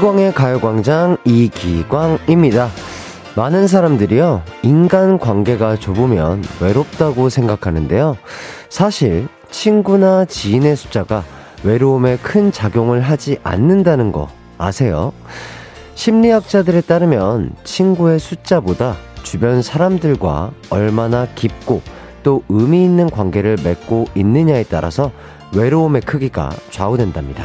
이기광의 가요광장 이기광입니다. 많은 사람들이요, 인간 관계가 좁으면 외롭다고 생각하는데요. 사실, 친구나 지인의 숫자가 외로움에 큰 작용을 하지 않는다는 거 아세요? 심리학자들에 따르면 친구의 숫자보다 주변 사람들과 얼마나 깊고 또 의미 있는 관계를 맺고 있느냐에 따라서 외로움의 크기가 좌우된답니다.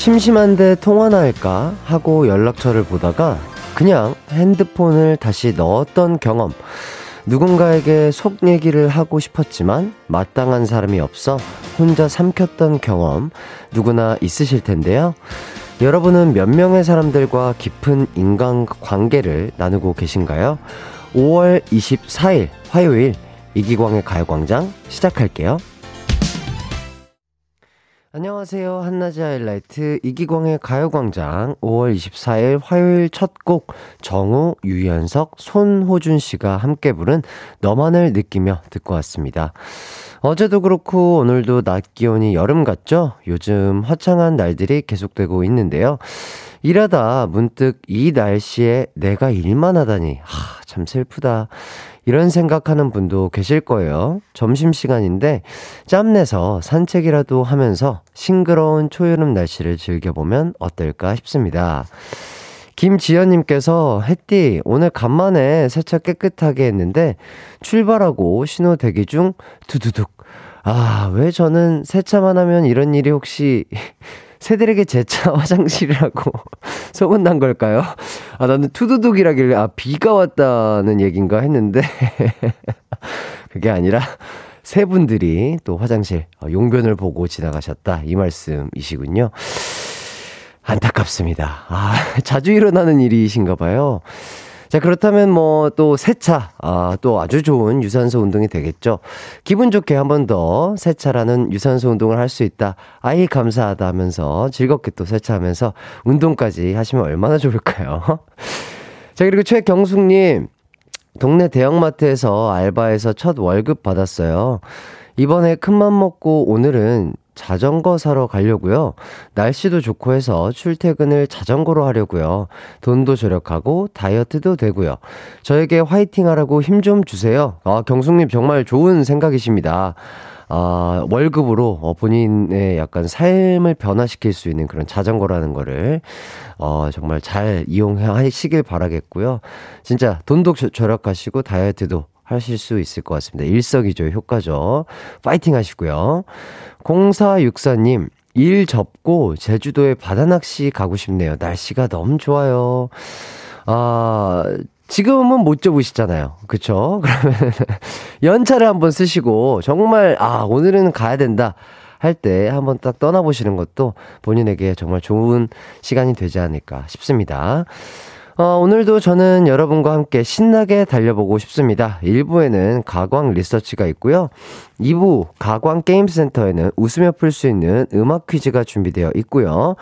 심심한데 통화나 할까 하고 연락처를 보다가 그냥 핸드폰을 다시 넣었던 경험. 누군가에게 속 얘기를 하고 싶었지만 마땅한 사람이 없어 혼자 삼켰던 경험 누구나 있으실 텐데요. 여러분은 몇 명의 사람들과 깊은 인간 관계를 나누고 계신가요? 5월 24일 화요일 이기광의 가요광장 시작할게요. 안녕하세요. 한낮의 하이라이트 이기광의 가요광장 5월 24일 화요일 첫 곡 정우, 유연석, 손호준 씨가 함께 부른 너만을 느끼며 듣고 왔습니다. 어제도 그렇고 오늘도 낮 기온이 여름 같죠? 요즘 화창한 날들이 계속되고 있는데요. 일하다 문득 이 날씨에 내가 일만 하다니, 하, 참 슬프다. 이런 생각하는 분도 계실 거예요. 점심시간인데 짬내서 산책이라도 하면서 싱그러운 초여름 날씨를 즐겨보면 어떨까 싶습니다. 김지연님께서 햇띠 오늘 간만에 세차 깨끗하게 했는데 출발하고 신호 대기 중 두두둑 아 왜 저는 세차만 하면 이런 일이 혹시 새들에게 제 차 화장실이라고 소문 난 걸까요? 아, 나는 투두둑이라길래, 아, 비가 왔다는 얘긴가 했는데, 그게 아니라, 세 분들이 또 화장실, 어, 용변을 보고 지나가셨다. 이 말씀이시군요. 안타깝습니다. 아, 자주 일어나는 일이신가 봐요. 자, 그렇다면 뭐 또 세차, 아, 또 아주 좋은 유산소 운동이 되겠죠. 기분 좋게 한 번 더 세차라는 유산소 운동을 할 수 있다. 아이 감사하다 하면서 즐겁게 또 세차하면서 운동까지 하시면 얼마나 좋을까요? 자, 그리고 최경숙님, 동네 대형마트에서 알바해서 첫 월급 받았어요. 이번에 큰맘 먹고 오늘은 자전거 사러 가려고요. 날씨도 좋고 해서 출퇴근을 자전거로 하려고요. 돈도 절약하고 다이어트도 되고요. 저에게 화이팅 하라고 힘 좀 주세요. 아, 경숙님 정말 좋은 생각이십니다. 아, 월급으로 어, 본인의 약간 삶을 변화시킬 수 있는 그런 자전거라는 거를 어, 정말 잘 이용하시길 바라겠고요. 진짜 돈도 절약하시고 다이어트도 하실 수 있을 것 같습니다. 일석이조 효과죠. 파이팅 하시고요. 0464님, 일 접고 제주도에 바다 낚시 가고 싶네요. 날씨가 너무 좋아요. 아, 지금은 못 접으시잖아요. 그쵸? 그러면 연차를 한번 쓰시고 정말, 아, 오늘은 가야 된다. 할 때 한번 딱 떠나보시는 것도 본인에게 정말 좋은 시간이 되지 않을까 싶습니다. 어, 오늘도 저는 여러분과 함께 신나게 달려보고 싶습니다. 1부에는 가광 리서치가 있고요. 2부 가광 게임센터에는 웃으며 풀 수 있는 음악 퀴즈가 준비되어 있고요.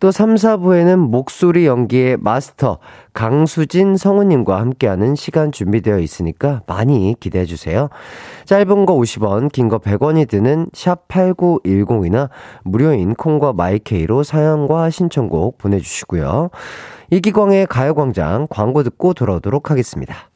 또 3, 4부에는 목소리 연기의 마스터 강수진 성우님과 함께하는 시간 준비되어 있으니까 많이 기대해 주세요. 짧은 거 50원, 긴 거 100원이 드는 샵 8910이나 무료인 콩과 마이케이로 사연과 신청곡 보내주시고요. 이기광의 가요광장 광고 듣고 돌아오도록 하겠습니다.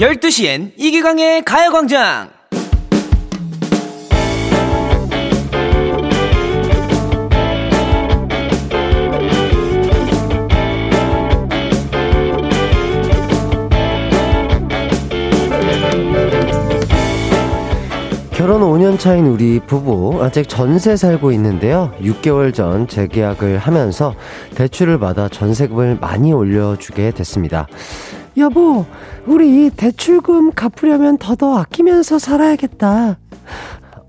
열두 시엔 이기광의 가요광장 결혼 5년 차인 우리 부부 아직 전세 살고 있는데요. 6개월 전 재계약을 하면서 대출을 받아 전세금을 많이 올려주게 됐습니다. 여보, 우리 대출금 갚으려면 더더 아끼면서 살아야겠다.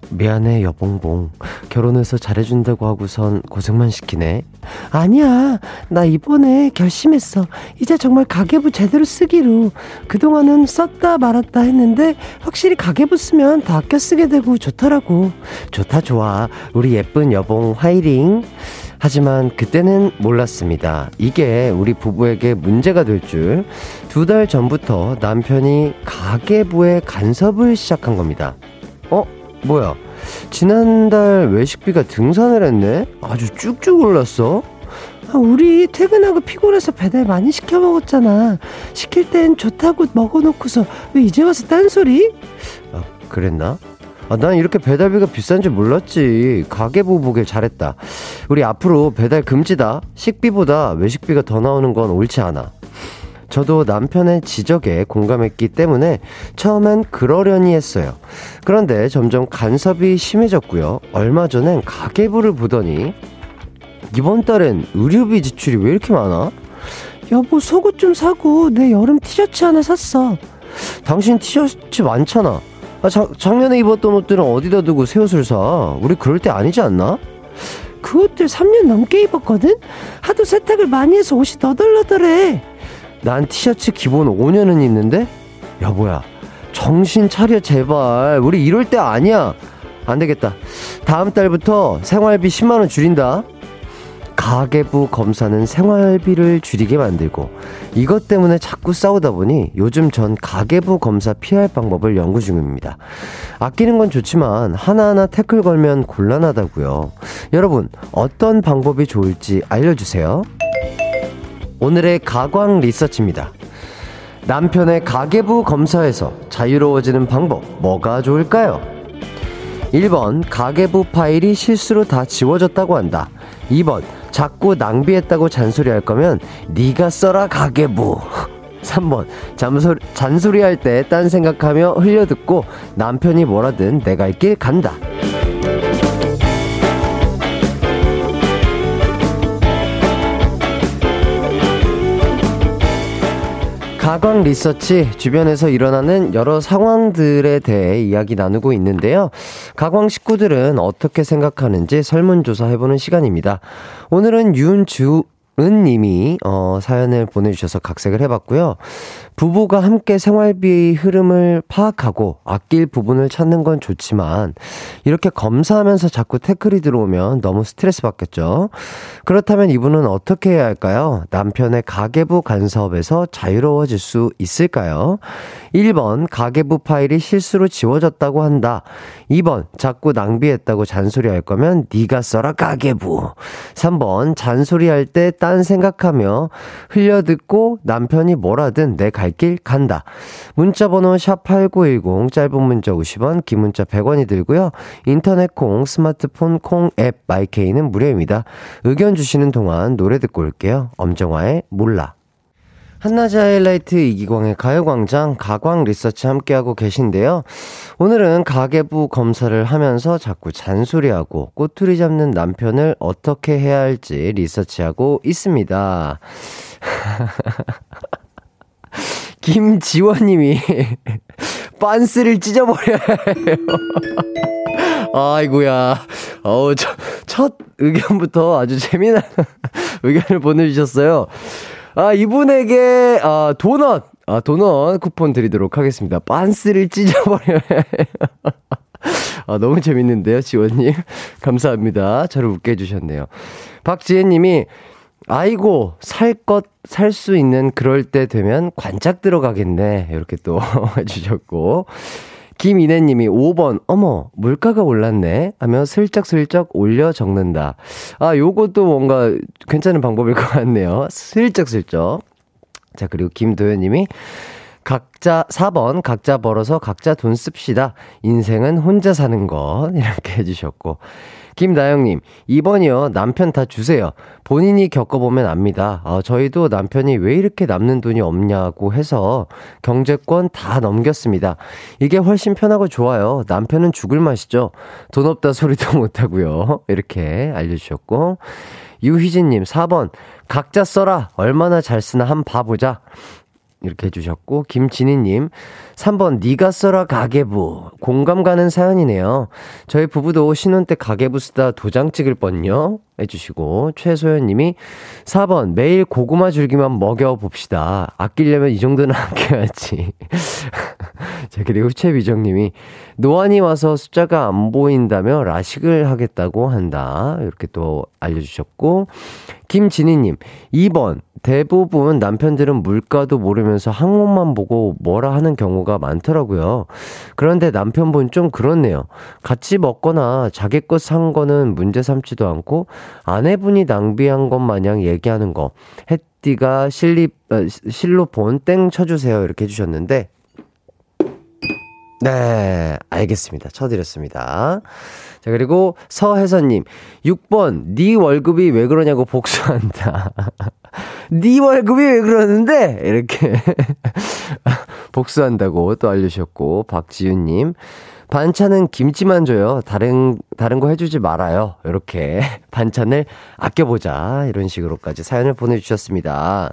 미안해, 여봉봉. 결혼해서 잘해준다고 하고선 고생만 시키네. 아니야. 나 이번에 결심했어. 이제 정말 가계부 제대로 쓰기로. 그동안은 썼다 말았다 했는데, 확실히 가계부 쓰면 다 아껴 쓰게 되고 좋더라고. 좋다, 좋아. 우리 예쁜 여봉 화이링. 하지만 그때는 몰랐습니다. 이게 우리 부부에게 문제가 될 줄. 두 달 전부터 남편이 가계부에 간섭을 시작한 겁니다. 어? 뭐야? 지난달 외식비가 등산을 했네? 아주 쭉쭉 올랐어? 아, 우리 퇴근하고 피곤해서 배달 많이 시켜 먹었잖아. 시킬 땐 좋다고 먹어놓고서 왜 이제 와서 딴소리? 아, 그랬나? 아, 난 이렇게 배달비가 비싼 줄 몰랐지. 가계부 보길 잘했다. 우리 앞으로 배달 금지다. 식비보다 외식비가 더 나오는 건 옳지 않아. 저도 남편의 지적에 공감했기 때문에 처음엔 그러려니 했어요. 그런데 점점 간섭이 심해졌고요. 얼마 전엔 가계부를 보더니 이번 달엔 의료비 지출이 왜 이렇게 많아? 여보 속옷 좀 사고 내 여름 티셔츠 하나 샀어. 당신 티셔츠 많잖아. 아, 자, 작년에 입었던 옷들은 어디다 두고 새 옷을 사? 우리 그럴 때 아니지 않나? 그 옷들 3년 넘게 입었거든? 하도 세탁을 많이 해서 옷이 너덜너덜해. 난 티셔츠 기본 5년은 입는데? 여보야, 정신 차려, 제발. 우리 이럴 때 아니야. 안 되겠다. 다음 달부터 생활비 10만원 줄인다. 가계부 검사는 생활비를 줄이게 만들고 이것 때문에 자꾸 싸우다 보니 요즘 전 가계부 검사 피할 방법을 연구 중입니다. 아끼는 건 좋지만 하나하나 태클 걸면 곤란하다고요. 여러분 어떤 방법이 좋을지 알려주세요. 오늘의 가광 리서치입니다. 남편의 가계부 검사에서 자유로워지는 방법 뭐가 좋을까요? 1번 가계부 파일이 실수로 다 지워졌다고 한다. 2번 자꾸 낭비했다고 잔소리할 거면 네가 써라 가계부. 3번 잔소리, 잔소리할 때 딴 생각하며 흘려듣고 남편이 뭐라든 내갈길 간다. 가광 리서치 주변에서 일어나는 여러 상황들에 대해 이야기 나누고 있는데요. 가광 식구들은 어떻게 생각하는지 설문조사 해보는 시간입니다. 오늘은 윤주 은님이 어, 사연을 보내주셔서 각색을 해봤고요. 부부가 함께 생활비 흐름을 파악하고 아낄 부분을 찾는 건 좋지만 이렇게 검사하면서 자꾸 태클이 들어오면 너무 스트레스 받겠죠. 그렇다면 이분은 어떻게 해야 할까요? 남편의 가계부 간섭에서 자유로워질 수 있을까요? 1번 가계부 파일이 실수로 지워졌다고 한다. 2번 자꾸 낭비했다고 잔소리할 거면 네가 써라 가계부. 3번 잔소리할 때 딴 생각하며 흘려듣고 남편이 뭐라든 내 갈 길 간다. 문자 번호 샵8910 짧은 문자 50원 긴 문자 100원이 들고요. 인터넷 콩 스마트폰 콩 앱 마이케이는 무료입니다. 의견 주시는 동안 노래 듣고 올게요. 엄정화의 몰라. 한낮의 하이라이트 이기광의 가요광장 가광 리서치 함께하고 계신데요. 오늘은 가계부 검사를 하면서 자꾸 잔소리하고 꼬투리 잡는 남편을 어떻게 해야 할지 리서치하고 있습니다. 김지원님이 빤스를 찢어버려야 해요. 아이고야. 어우, 첫, 첫 의견부터 아주 재미난 의견을 보내주셨어요. 아, 이분에게, 아, 도넛, 아, 도넛 쿠폰 드리도록 하겠습니다. 빤스를 찢어버려야 해요. 아, 너무 재밌는데요, 지원님. 감사합니다. 저를 웃게 해주셨네요. 박지혜님이, 아이고, 살 것, 살 수 있는 그럴 때 되면 관짝 들어가겠네. 이렇게 또 해주셨고. 김인혜님이 5번, 어머, 물가가 올랐네? 하며 슬쩍슬쩍 올려 적는다. 아, 요것도 뭔가 괜찮은 방법일 것 같네요. 슬쩍슬쩍. 자, 그리고 김도현님이 각자 4번 각자 벌어서 각자 돈 씁시다. 인생은 혼자 사는 것 이렇게 해주셨고 김나영님 2번이요 남편 다 주세요. 본인이 겪어보면 압니다. 어, 저희도 남편이 왜 이렇게 남는 돈이 없냐고 해서 경제권 다 넘겼습니다. 이게 훨씬 편하고 좋아요. 남편은 죽을 맛이죠. 돈 없다 소리도 못하고요. 이렇게 알려주셨고 유희진님 4번 각자 써라 얼마나 잘 쓰나 한 봐보자. 이렇게 해주셨고, 김진희님, 3번, 니가 써라 가계부. 공감 가는 사연이네요. 저희 부부도 신혼 때 가계부 쓰다 도장 찍을 뻔요. 해주시고, 최소연님이 4번, 매일 고구마 줄기만 먹여 봅시다. 아끼려면 이 정도는 아껴야지. 자, 그리고 최비정님이 노안이 와서 숫자가 안 보인다며 라식을 하겠다고 한다. 이렇게 또 알려주셨고, 김진희님, 2번, 대부분 남편들은 물가도 모르면서 항목만 보고 뭐라 하는 경우가 많더라고요. 그런데 남편분 좀 그렇네요. 같이 먹거나 자기 것 산 거는 문제 삼지도 않고 아내분이 낭비한 것 마냥 얘기하는 거. 햇띠가 실리, 어, 실로 본 땡 쳐주세요. 이렇게 해주셨는데, 네, 알겠습니다. 쳐드렸습니다. 자, 그리고 서혜선님, 6번, 네 월급이 왜 그러냐고 복수한다. 네 월급이 왜 그러는데? 이렇게 복수한다고 또 알려주셨고, 박지윤님, 반찬은 김치만 줘요. 다른, 다른 거 해주지 말아요. 이렇게 반찬을 아껴보자. 이런 식으로까지 사연을 보내주셨습니다.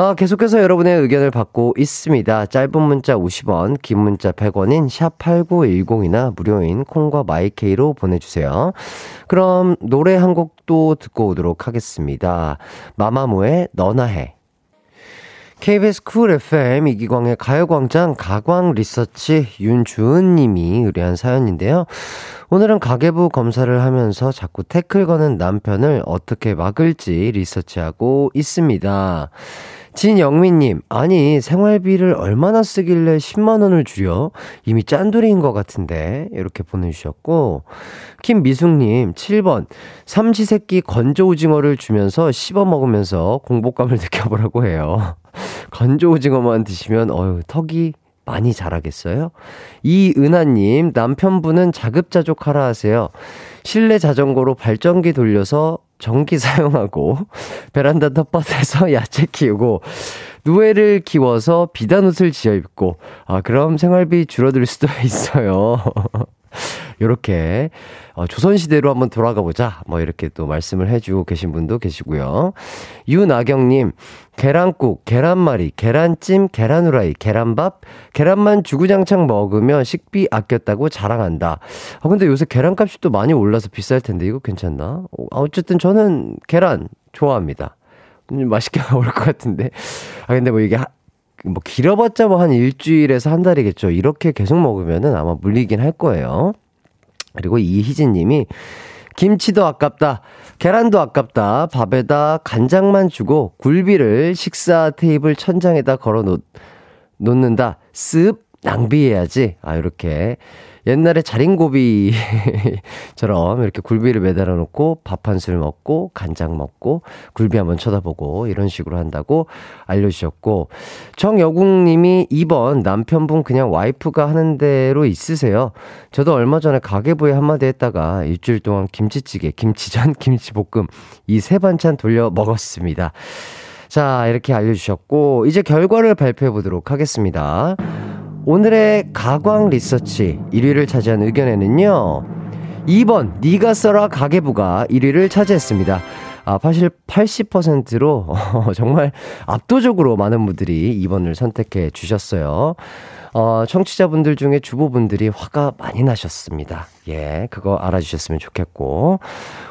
어, 계속해서 여러분의 의견을 받고 있습니다. 짧은 문자 50원, 긴 문자 100원인 샵8910이나 무료인 콩과 마이케이로 보내주세요. 그럼 노래 한 곡도 듣고 오도록 하겠습니다. 마마무의 너나 해. KBS 쿨 FM 이기광의 가요광장 가광 리서치 윤주은 님이 의뢰한 사연인데요. 오늘은 가계부 검사를 하면서 자꾸 태클 거는 남편을 어떻게 막을지 리서치하고 있습니다. 진영민님, 아니, 생활비를 얼마나 쓰길래 10만원을 줄여? 이미 짠돌이인 것 같은데. 이렇게 보내주셨고, 김미숙님, 7번, 삼시세끼 건조 오징어를 주면서 씹어 먹으면서 공복감을 느껴보라고 해요. 건조 오징어만 드시면, 어휴, 턱이 많이 자라겠어요? 이은하님, 남편분은 자급자족하라 하세요. 실내 자전거로 발전기 돌려서 전기 사용하고 베란다 텃밭에서 야채 키우고 누에를 키워서 비단 옷을 지어 입고 아 그럼 생활비 줄어들 수도 있어요. 요렇게 어, 조선시대로 한번 돌아가 보자. 뭐 이렇게 또 말씀을 해주고 계신 분도 계시고요. 윤아경님, 계란국, 계란말이, 계란찜, 계란후라이, 계란밥, 계란만 주구장창 먹으면 식비 아꼈다고 자랑한다. 아, 근데 요새 계란값이 또 많이 올라서 비쌀 텐데 이거 괜찮나? 어, 어쨌든 저는 계란 좋아합니다. 맛있게 나올 것 같은데. 아, 근데 뭐 이게 하, 뭐 길어봤자 뭐 한 일주일에서 한 달이겠죠. 이렇게 계속 먹으면은 아마 물리긴 할 거예요. 그리고 이희진 님이 김치도 아깝다. 계란도 아깝다. 밥에다 간장만 주고 굴비를 식사 테이블 천장에다 걸어 놓, 놓는다. 습 낭비해야지. 아, 이렇게 옛날에 자린고비처럼 이렇게 굴비를 매달아 놓고 밥 한 술 먹고 간장 먹고 굴비 한번 쳐다보고 이런 식으로 한다고 알려주셨고 정여국님이 2번 남편분 그냥 와이프가 하는 대로 있으세요. 저도 얼마 전에 가계부에 한마디 했다가 일주일 동안 김치찌개, 김치전, 김치볶음 이 세 반찬 돌려 먹었습니다. 자, 이렇게 알려주셨고, 이제 결과를 발표해 보도록 하겠습니다. 오늘의 가광 리서치 1위를 차지한 의견에는요. 2번 니가 써라 가계부가 1위를 차지했습니다. 아, 사실 80%로 어, 정말 압도적으로 많은 분들이 2번을 선택해 주셨어요. 어, 청취자분들 중에 주부분들이 화가 많이 나셨습니다. 예, 그거 알아주셨으면 좋겠고.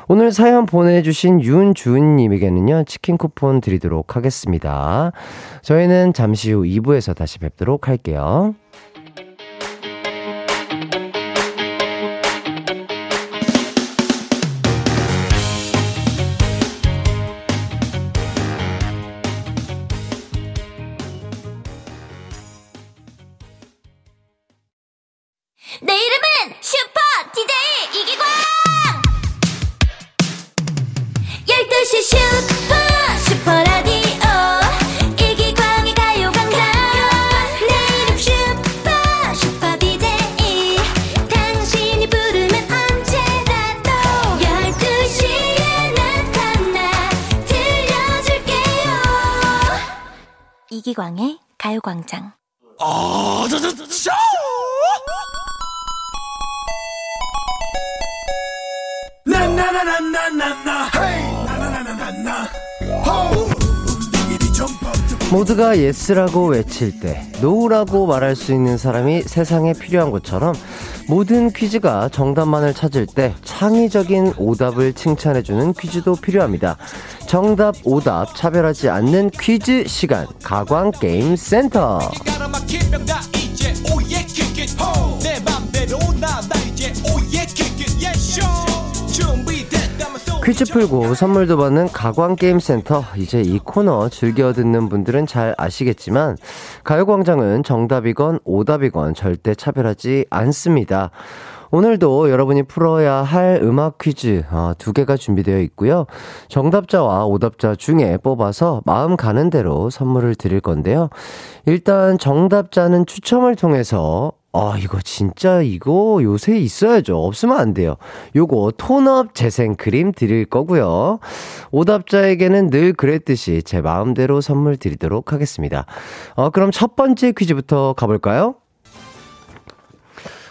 오늘 사연 보내주신 윤주은님에게는요, 치킨 쿠폰 드리도록 하겠습니다. 저희는 잠시 후 2부에서 다시 뵙도록 할게요. 이기광의 가요광장 모두가 yes라고 외칠 때 no라고 말할 수 있는 사람이 세상에 필요한 것처럼 모든 퀴즈가 정답만을 찾을 때 창의적인 오답을 칭찬해주는 퀴즈도 필요합니다. 정답, 오답, 차별하지 않는 퀴즈 시간, 가광 게임 센터. 퀴즈 풀고 선물도 받는 가광게임센터. 이제 이 코너 즐겨 듣는 분들은 잘 아시겠지만, 가요광장은 정답이건 오답이건 절대 차별하지 않습니다. 오늘도 여러분이 풀어야 할 음악 퀴즈 어, 두 개가 준비되어 있고요. 정답자와 오답자 중에 뽑아서 마음 가는 대로 선물을 드릴 건데요. 일단 정답자는 추첨을 통해서 아, 이거 진짜 이거 요새 있어야죠. 없으면 안 돼요. 요거 톤업 재생 크림 드릴 거고요. 오답자에게는 늘 그랬듯이 제 마음대로 선물 드리도록 하겠습니다. 어, 그럼 첫 번째 퀴즈부터 가볼까요?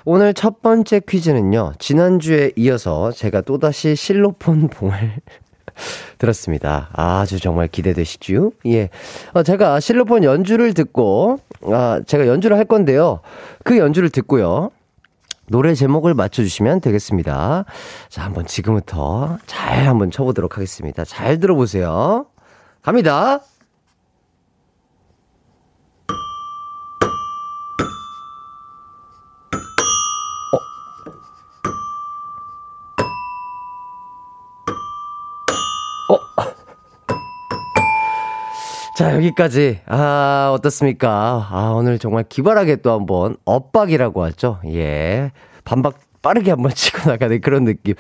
오늘 첫 번째 퀴즈는요. 지난주에 이어서 제가 또다시 실로폰 봉을 들었습니다. 아주 정말 기대되시죠? 예. 어, 제가 실로폰 연주를 듣고, 아, 제가 연주를 할 건데요. 그 연주를 듣고요. 노래 제목을 맞춰주시면 되겠습니다. 자, 한번 지금부터 잘 한번 쳐보도록 하겠습니다. 잘 들어보세요. 갑니다. 자, 여기까지. 아, 어떻습니까? 아, 오늘 정말 기발하게 또 한번 엇박이라고 하죠. 예. 반박 빠르게 한번 치고 나가는 그런 느낌.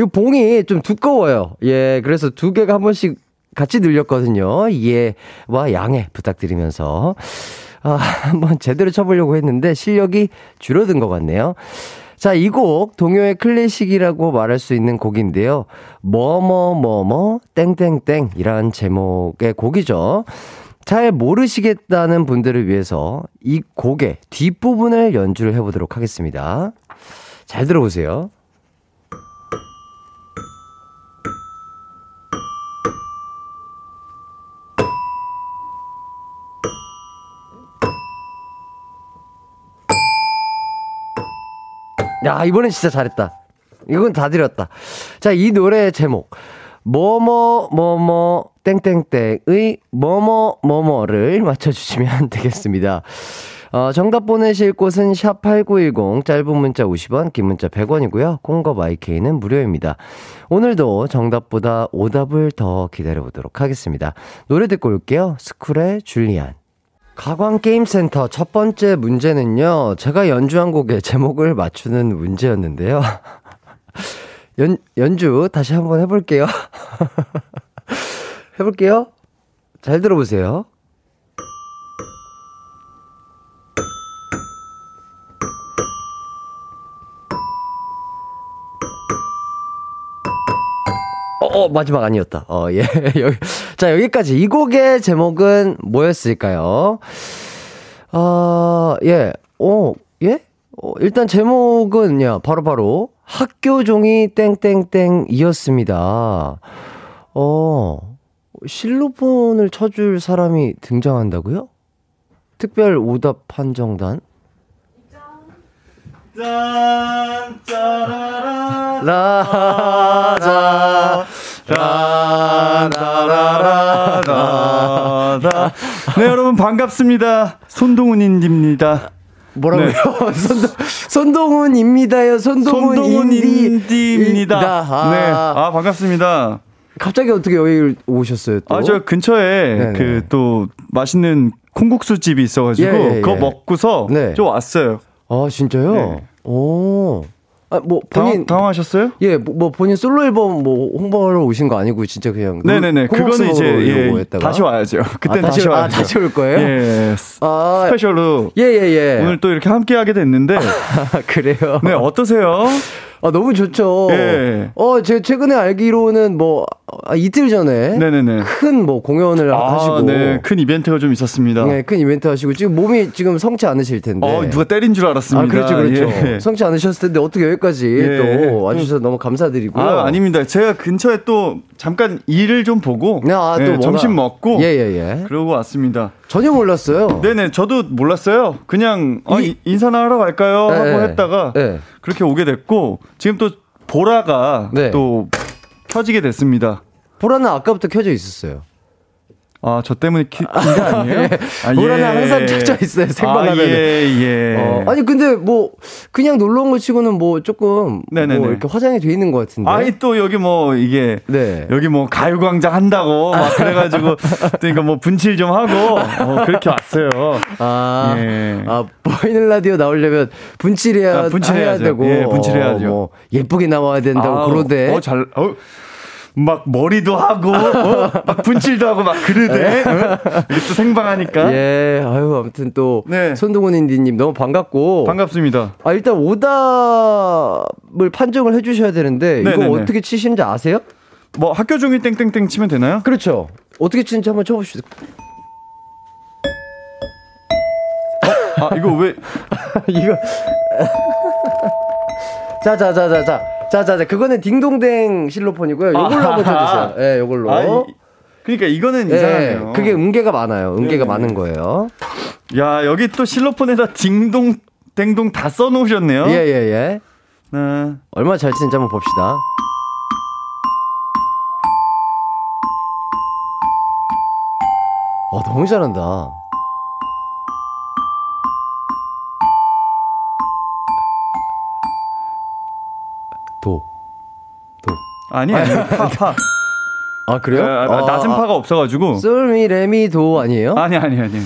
이 봉이 좀 두꺼워요. 예. 그래서 두 개가 한 번씩 같이 늘렸거든요. 이해와 양해 부탁드리면서. 아, 한번 제대로 쳐보려고 했는데 실력이 줄어든 것 같네요. 자, 이 곡 동요의 클래식이라고 말할 수 있는 곡인데요. 뭐뭐뭐뭐 땡땡땡이란 제목의 곡이죠. 잘 모르시겠다는 분들을 위해서 이 곡의 뒷부분을 연주를 해보도록 하겠습니다. 잘 들어보세요. 야, 이번엔 진짜 잘했다. 이건 다 드렸다. 자, 이 노래 제목. 뭐뭐 뭐뭐 땡땡땡의 뭐뭐 뭐뭐를 맞춰주시면 되겠습니다. 어, 정답 보내실 곳은 샵8910 짧은 문자 50원 긴 문자 100원이고요. 콩과 마이케이는 무료입니다. 오늘도 정답보다 오답을 더 기다려보도록 하겠습니다. 노래 듣고 올게요. 스쿨의 줄리안 가광게임센터 첫 번째 문제는요, 제가 연주한 곡의 제목을 맞추는 문제였는데요. 연, 연주 다시 한번 해볼게요. 해볼게요. 잘 들어보세요. 어, 어, 마지막 아니었다. 어, 예. 여기, 자, 여기까지. 이 곡의 제목은 뭐였을까요? 어, 예. 어, 예? 어, 일단 제목은요, 바로 바로 학교 종이 땡땡땡이었습니다. 어, 실로폰을 쳐줄 사람이 등장한다고요? 특별 오답 판정단? 짠, 짜라라, 라자, 라라라라라. 네, 여러분 반갑습니다. 손동훈입니다. 뭐라고요? 네. 손동, 손동훈입니다요. 손동훈, 손동훈 인디입니다. 아. 네, 아 반갑습니다. 갑자기 어떻게 여기 오셨어요? 또? 아, 저 근처에 그 또 맛있는 콩국수 집이 있어가지고 예, 예, 예. 그거 먹고서 네. 좀 왔어요. 아 진짜요? 네. 오. 아, 뭐 본인 당황, 하셨어요 예, 뭐, 뭐, 본인 솔로 앨범 뭐 홍보하러 오신 거 아니고 진짜 그냥 네네네 그거는 이제 예, 다시 와야죠. 그때 아, 다시, 와야죠. 아, 다시 올 거예요? 예, 아, 스페셜로 예예예 예, 예. 오늘 또 이렇게 함께 하게 됐는데 그래요? 네 어떠세요? 아 너무 좋죠. 예. 어, 제가 최근에 알기로는 뭐 아, 이틀 전에. 큰 뭐 공연을 아, 하시고 네. 큰 이벤트가 좀 있었습니다. 네, 큰 이벤트 하시고 지금 몸이 지금 성치 않으실 텐데. 어, 누가 때린 줄 알았습니다. 아, 그렇죠, 그렇죠. 예. 성치 않으셨을 텐데 어떻게 여기까지 예. 또 와주셔서 너무 감사드리고요. 아, 아닙니다. 제가 근처에 또 잠깐 일을 좀 보고 네, 아, 또 예, 점심 먹고 예, 예, 예. 그러고 왔습니다. 전혀 몰랐어요. 네네, 저도 몰랐어요. 그냥 어, 이, 인사나 하러 갈까요? 하고 네, 했다가 네. 그렇게 오게 됐고 지금 또 보라가 네. 또 켜지게 됐습니다. 보라는 아까부터 켜져 있었어요. 아, 저 때문에 키, 킨게 아니에요? 아, 보라는 예. 항상 켜져 있어요, 생방하면. 아, 예, 예. 어, 아니, 근데 뭐, 그냥 놀러 온 거 치고는 뭐 조금. 네네네. 뭐 이렇게 화장이 돼 있는 것 같은데. 아니, 또 여기 뭐, 이게. 네. 여기 뭐, 가요광장 한다고. 막 그래가지고. 그러니까 뭐, 분칠 좀 하고. 어, 그렇게 왔어요. 아. 예. 아, 보이는 라디오 나오려면 분칠해야, 아, 분칠해야 되고. 예, 분칠해야죠. 어, 뭐, 예쁘게 나와야 된다고 아, 그러대. 어, 잘, 어. 막 머리도 하고 어? 막 분칠도 하고 막 그러대. 어? 이게 생방하니까. 예. 아유 아무튼 또 네. 손동훈 인디님 너무 반갑고 반갑습니다. 아 일단 오답을 판정을 해주셔야 되는데 네네네. 이거 어떻게 치시는지 아세요? 뭐 학교 종이 땡땡땡 치면 되나요? 그렇죠. 어떻게 치는지 한번 쳐보시죠. 어? 아 이거 왜 이거 자자자자자 자, 자, 자, 그거는 딩동댕 실로폰이고요. 요걸로 아, 한번 쳐주세요. 예, 네, 요걸로. 아, 이, 그러니까 이거는 네, 이상하네요. 그게 음계가 많아요. 음계가 네. 많은 거예요. 야, 여기 또 실로폰에다 딩동, 댕동 다 써놓으셨네요. 예, 예, 예. 네. 얼마나 잘 치는지 한번 봅시다. 어, 너무 잘한다. 아니, 아니, 파, 파. 아, 그래요? 아, 아, 낮은 파가 없어가지고. 솔미, 레미, 도 아니에요? 아니, 아니, 아니.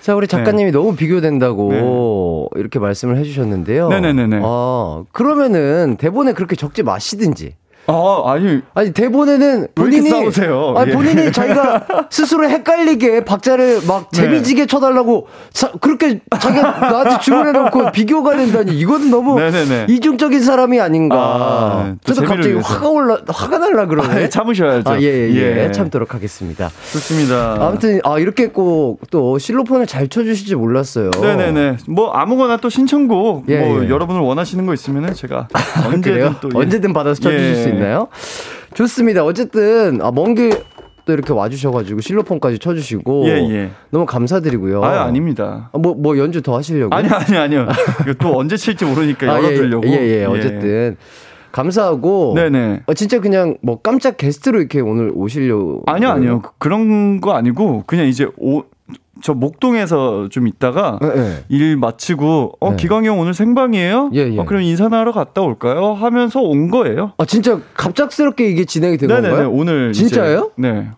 자, 우리 작가님이 네. 너무 비교된다고 네. 이렇게 말씀을 해주셨는데요. 네네네. 아, 그러면은 대본에 그렇게 적지 마시든지. 아, 아니. 아니, 대본에는 본인이. 싸우세요? 아니, 예. 본인이 자기가 스스로 헷갈리게 박자를 막 네. 재미지게 쳐달라고 자, 그렇게 자기가 나한테 주문해놓고 비교가 된다니. 이거는 너무 네네네. 이중적인 사람이 아닌가. 아, 저도 갑자기 위해서. 화가 올라, 화가 날라 그러네. 아, 예, 참으셔야죠. 아, 예, 예, 예, 예. 참도록 하겠습니다. 좋습니다. 아무튼, 아, 이렇게 꼭 또 실로폰을 잘 쳐주실지 몰랐어요. 네네네. 뭐 아무거나 또 신청곡, 예, 뭐 예. 여러분을 원하시는 거 있으면은 제가 언제든 또. 언제든 받아서 쳐주실 수 있는 있나요? 좋습니다. 어쨌든 아, 먼길 또 이렇게 와주셔가지고 실로폰까지 쳐주시고 예, 예. 너무 감사드리고요. 아 아닙니다. 뭐뭐 아, 뭐 연주 더 하시려고? 아니 아니 아니요. 또 언제 칠지 모르니까 아, 열어두려고. 예, 예, 예, 어쨌든 감사하고. 네네. 어, 진짜 그냥 뭐 깜짝 게스트로 이렇게 오늘 오시려고. 아니요 아니요 그런 거 아니고 그냥 이제 오 저 목동에서 좀 있다가 네, 네. 일 마치고 어 네. 기광이 형 오늘 생방이에요? 예, 예. 어, 그럼 인사나 하러 갔다 올까요? 하면서 온 거예요. 아 진짜 갑작스럽게 이게 진행이 된 네네네, 건가요? 오늘 진짜예요? 이제, 네.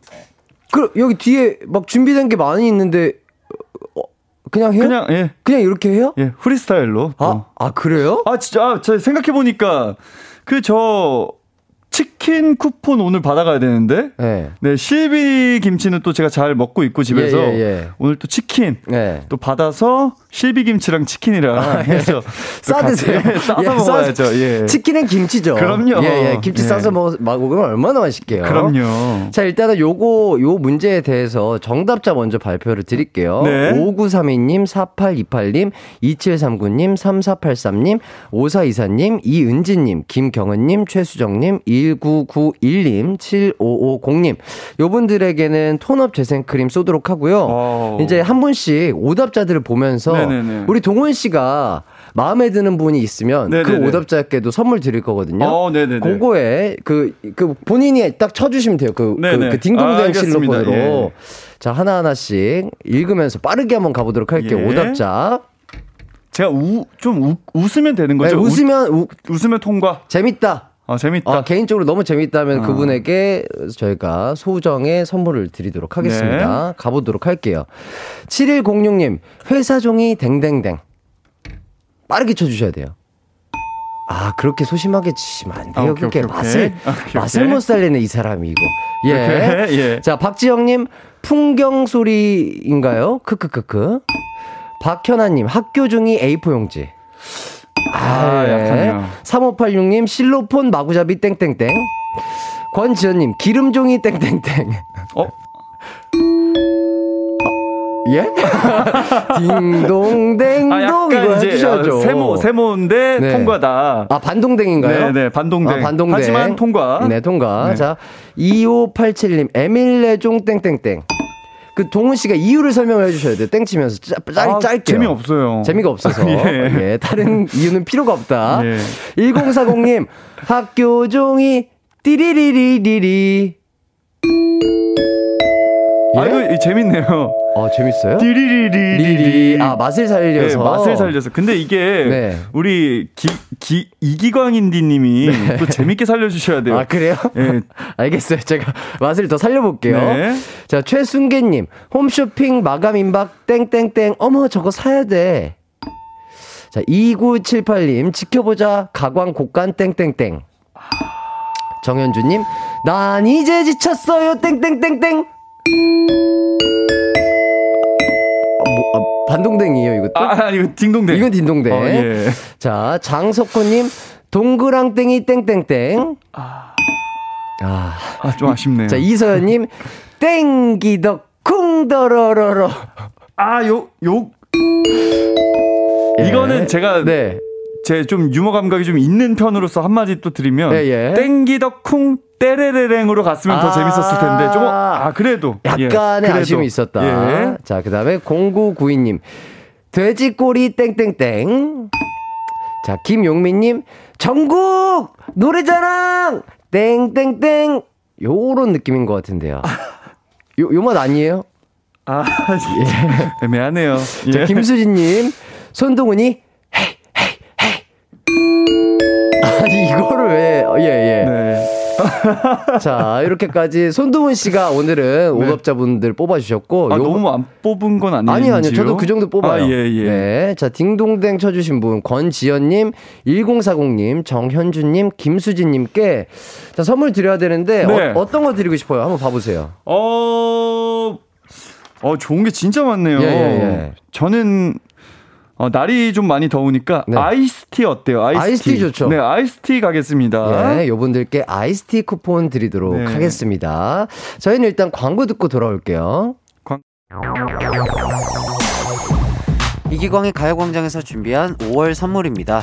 그 여기 뒤에 막 준비된 게 많이 있는데 어, 그냥 해요? 그냥 예. 그냥 이렇게 해요? 예, 프리스타일로. 아, 아 그래요? 아 진짜 아, 저 생각해 보니까 그저 치킨 쿠폰 오늘 받아가야 되는데 네. 네 실비 김치는 또 제가 잘 먹고 있고 집에서 예, 예, 예. 오늘 또 치킨 네. 또 받아서 실비 김치랑 치킨이랑 아, 예. 해서 싸 드세요. 싸서 예, 먹어야죠. 예. 치킨은 김치죠. 그럼요. 예, 예. 김치 싸서 먹, 먹으면 얼마나 맛있게요. 그럼요. 자 일단은 요거 요 문제에 대해서 정답자 먼저 발표를 드릴게요. 네. 5932님, 4828님, 2739님, 3483님, 5424님, 이은지님, 김경은님, 최수정님, 1991님, 7550님. 요분들에게는 톤업 재생크림 쏘도록 하고요. 오. 어. 이제 한 분씩 오답자들을 보면서 네네네. 우리 동원 씨가 마음에 드는 분이 있으면 그 네네네. 그 오답자께도 선물 드릴 거거든요. 어, 그거에 그, 그 본인이 딱 쳐주시면 돼요. 그, 그, 그 딩동댕 아, 실로폰으로. 예. 자, 하나하나씩 읽으면서 빠르게 한번 가보도록 할게요. 예. 오답자. 제가 우, 좀 우, 웃으면 되는 거죠? 네, 웃으면, 우, 웃으면 통과. 재밌다. 아, 재밌다. 어, 개인적으로 너무 재밌다면 어. 그분에게 저희가 소정의 선물을 드리도록 하겠습니다. 네. 가보도록 할게요. 7106님, 회사 종이 댕댕댕. 빠르게 쳐주셔야 돼요. 아, 그렇게 소심하게 치시면 안 돼요. 아, 오케이, 그렇게 오케이, 맛을, 오케이. 맛을 못 살리는 이 사람이 이거. 예. 예. 자, 박지영님, 풍경 소리인가요? 크크크크. 박현아님, 학교 중이 A4 용지. 아, 아 약하네요. 3586님, 실로폰 마구잡이 땡땡땡. 권지현님, 기름종이 땡땡땡. 어? 예? 딩동댕동 아, 이거 해주셔야죠. 어, 세모 세모인데 네. 통과다. 아 반동댕인가요? 네, 네 반동댕. 아, 반동댕. 하지만 통과. 네, 통과. 네. 자, 2587님 에밀레종 땡땡땡. 그 동훈 씨가 이유를 설명을 해주셔야 돼요. 땡치면서 짜, 짜, 아, 짧게. 재미없어요. 재미가 없어서. 예. 예. 다른 이유는 필요가 없다. 예. 1040님, 학교 종이 띠리리리리리. 예? 아, 이거 재밌네요. 어, 재밌어요? 띠리리리리. 아, 맛을 살려서. 네, 맛을 살려서. 근데 이게 네. 우리 기, 기, 이기광 인디 님이 네. 또 재밌게 살려주셔야 돼요. 아, 그래요? 네. 알겠어요. 제가 맛을 더 살려볼게요. 네. 자, 최순계 님. 홈쇼핑 마감 임박 땡땡땡. 어머, 저거 사야 돼. 자, 2978님. 지켜보자. 가광 곡간 땡땡땡. 정현주님. 난 이제 지쳤어요. 땡땡땡땡. 반동댕이에요, 이것도? 아, 아, 이거 딩동댕. 이건 딩동댕. 어, 예. 자, 장석호님, 동그랑땡이 땡땡땡. 아. 아, 아, 좀 아쉽네요. 자, 이서연님, 땡기덕 쿵더러러러. 아, 요, 요. 예. 이거는 제가. 네. 제 좀 유머 감각이 좀 있는 편으로서 한마디 또 드리면. 예, 예. 땡기덕 쿵 떼레레랭으로 갔으면 아~ 더 재밌었을 텐데 조금 아 그래도 약간의 예, 아쉬움이 있었다. 예. 자 그다음에 0992님 돼지꼬리 땡땡땡. 자 김용민님 전국 노래자랑 땡땡땡 요런 느낌인 것 같은데요. 요 요 맛 아니에요? 아 예. 애매하네요. 자 예. 김수진님 손동훈이 헤이 헤이 헤이. 아니 이거를 왜 예예. 예. 네. 자, 이렇게까지 손두문 씨가 오늘은 네. 오답자분들 뽑아주셨고. 아, 요... 너무 안 뽑은 건 아니에요? 아니요, 아니요. 저도 그 정도 뽑아요. 아, 예, 예. 네. 자, 딩동댕 쳐주신 분, 권지연님, 1040님, 정현주님, 김수진님께 자, 선물 드려야 되는데, 네. 어, 떤거 드리고 싶어요? 한번 봐보세요. 어, 어, 좋은 게 진짜 많네요. 예, 예, 예. 저는 어, 날이 좀 많이 더우니까 네. 아이스티 어때요? 아이스티. 아이스티 좋죠. 네, 아이스티 가겠습니다. 네, 요분들께 아이스티 쿠폰 드리도록 네. 하겠습니다. 저희는 일단 광고 듣고 돌아올게요. 광... 이기광의 가요광장에서 준비한 5월 선물입니다.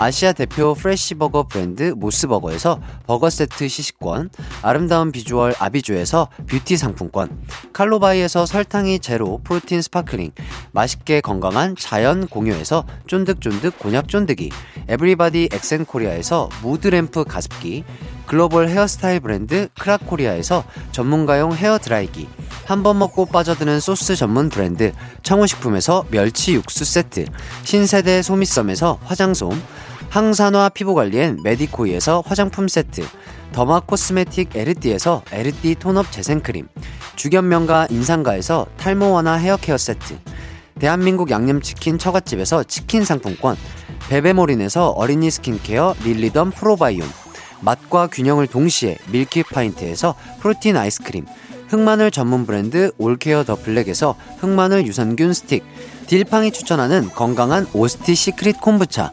아시아 대표 fresh 버거 브랜드 모스버거에서 버거 세트 시식권, 아름다운 비주얼 아비주에서 뷰티 상품권, 칼로바이에서 설탕이 제로 프로틴 sparkling, 맛있게 건강한 자연 공유에서 쫀득쫀득 곤약 쫀득이, 에브리바디 엑센코리아에서 무드램프 가습기, 글로벌 헤어스타일 브랜드 크라코리아에서 전문가용 헤어드라이기, 한 번 먹고 빠져드는 소스 전문 브랜드 청우식품에서 멸치 육수 세트, 신세대 소미썸에서 화장솜, 항산화 피부관리엔 메디코이에서 화장품 세트, derma cosmetic 에르띠에서 에르띠 tone-up 재생크림, 주견명가 인상가에서 탈모 완화 헤어케어 세트, 대한민국 양념치킨 처갓집에서 치킨 상품권, 베베모린에서 어린이 스킨케어 릴리덤 프로바이옴, 맛과 균형을 동시에 밀키파인트에서 프로틴 아이스크림, 흑마늘 전문 브랜드 올케어 더 블랙에서 흑마늘 유산균 스틱, 딜팡이 추천하는 건강한 오스티 시크릿 콤부차,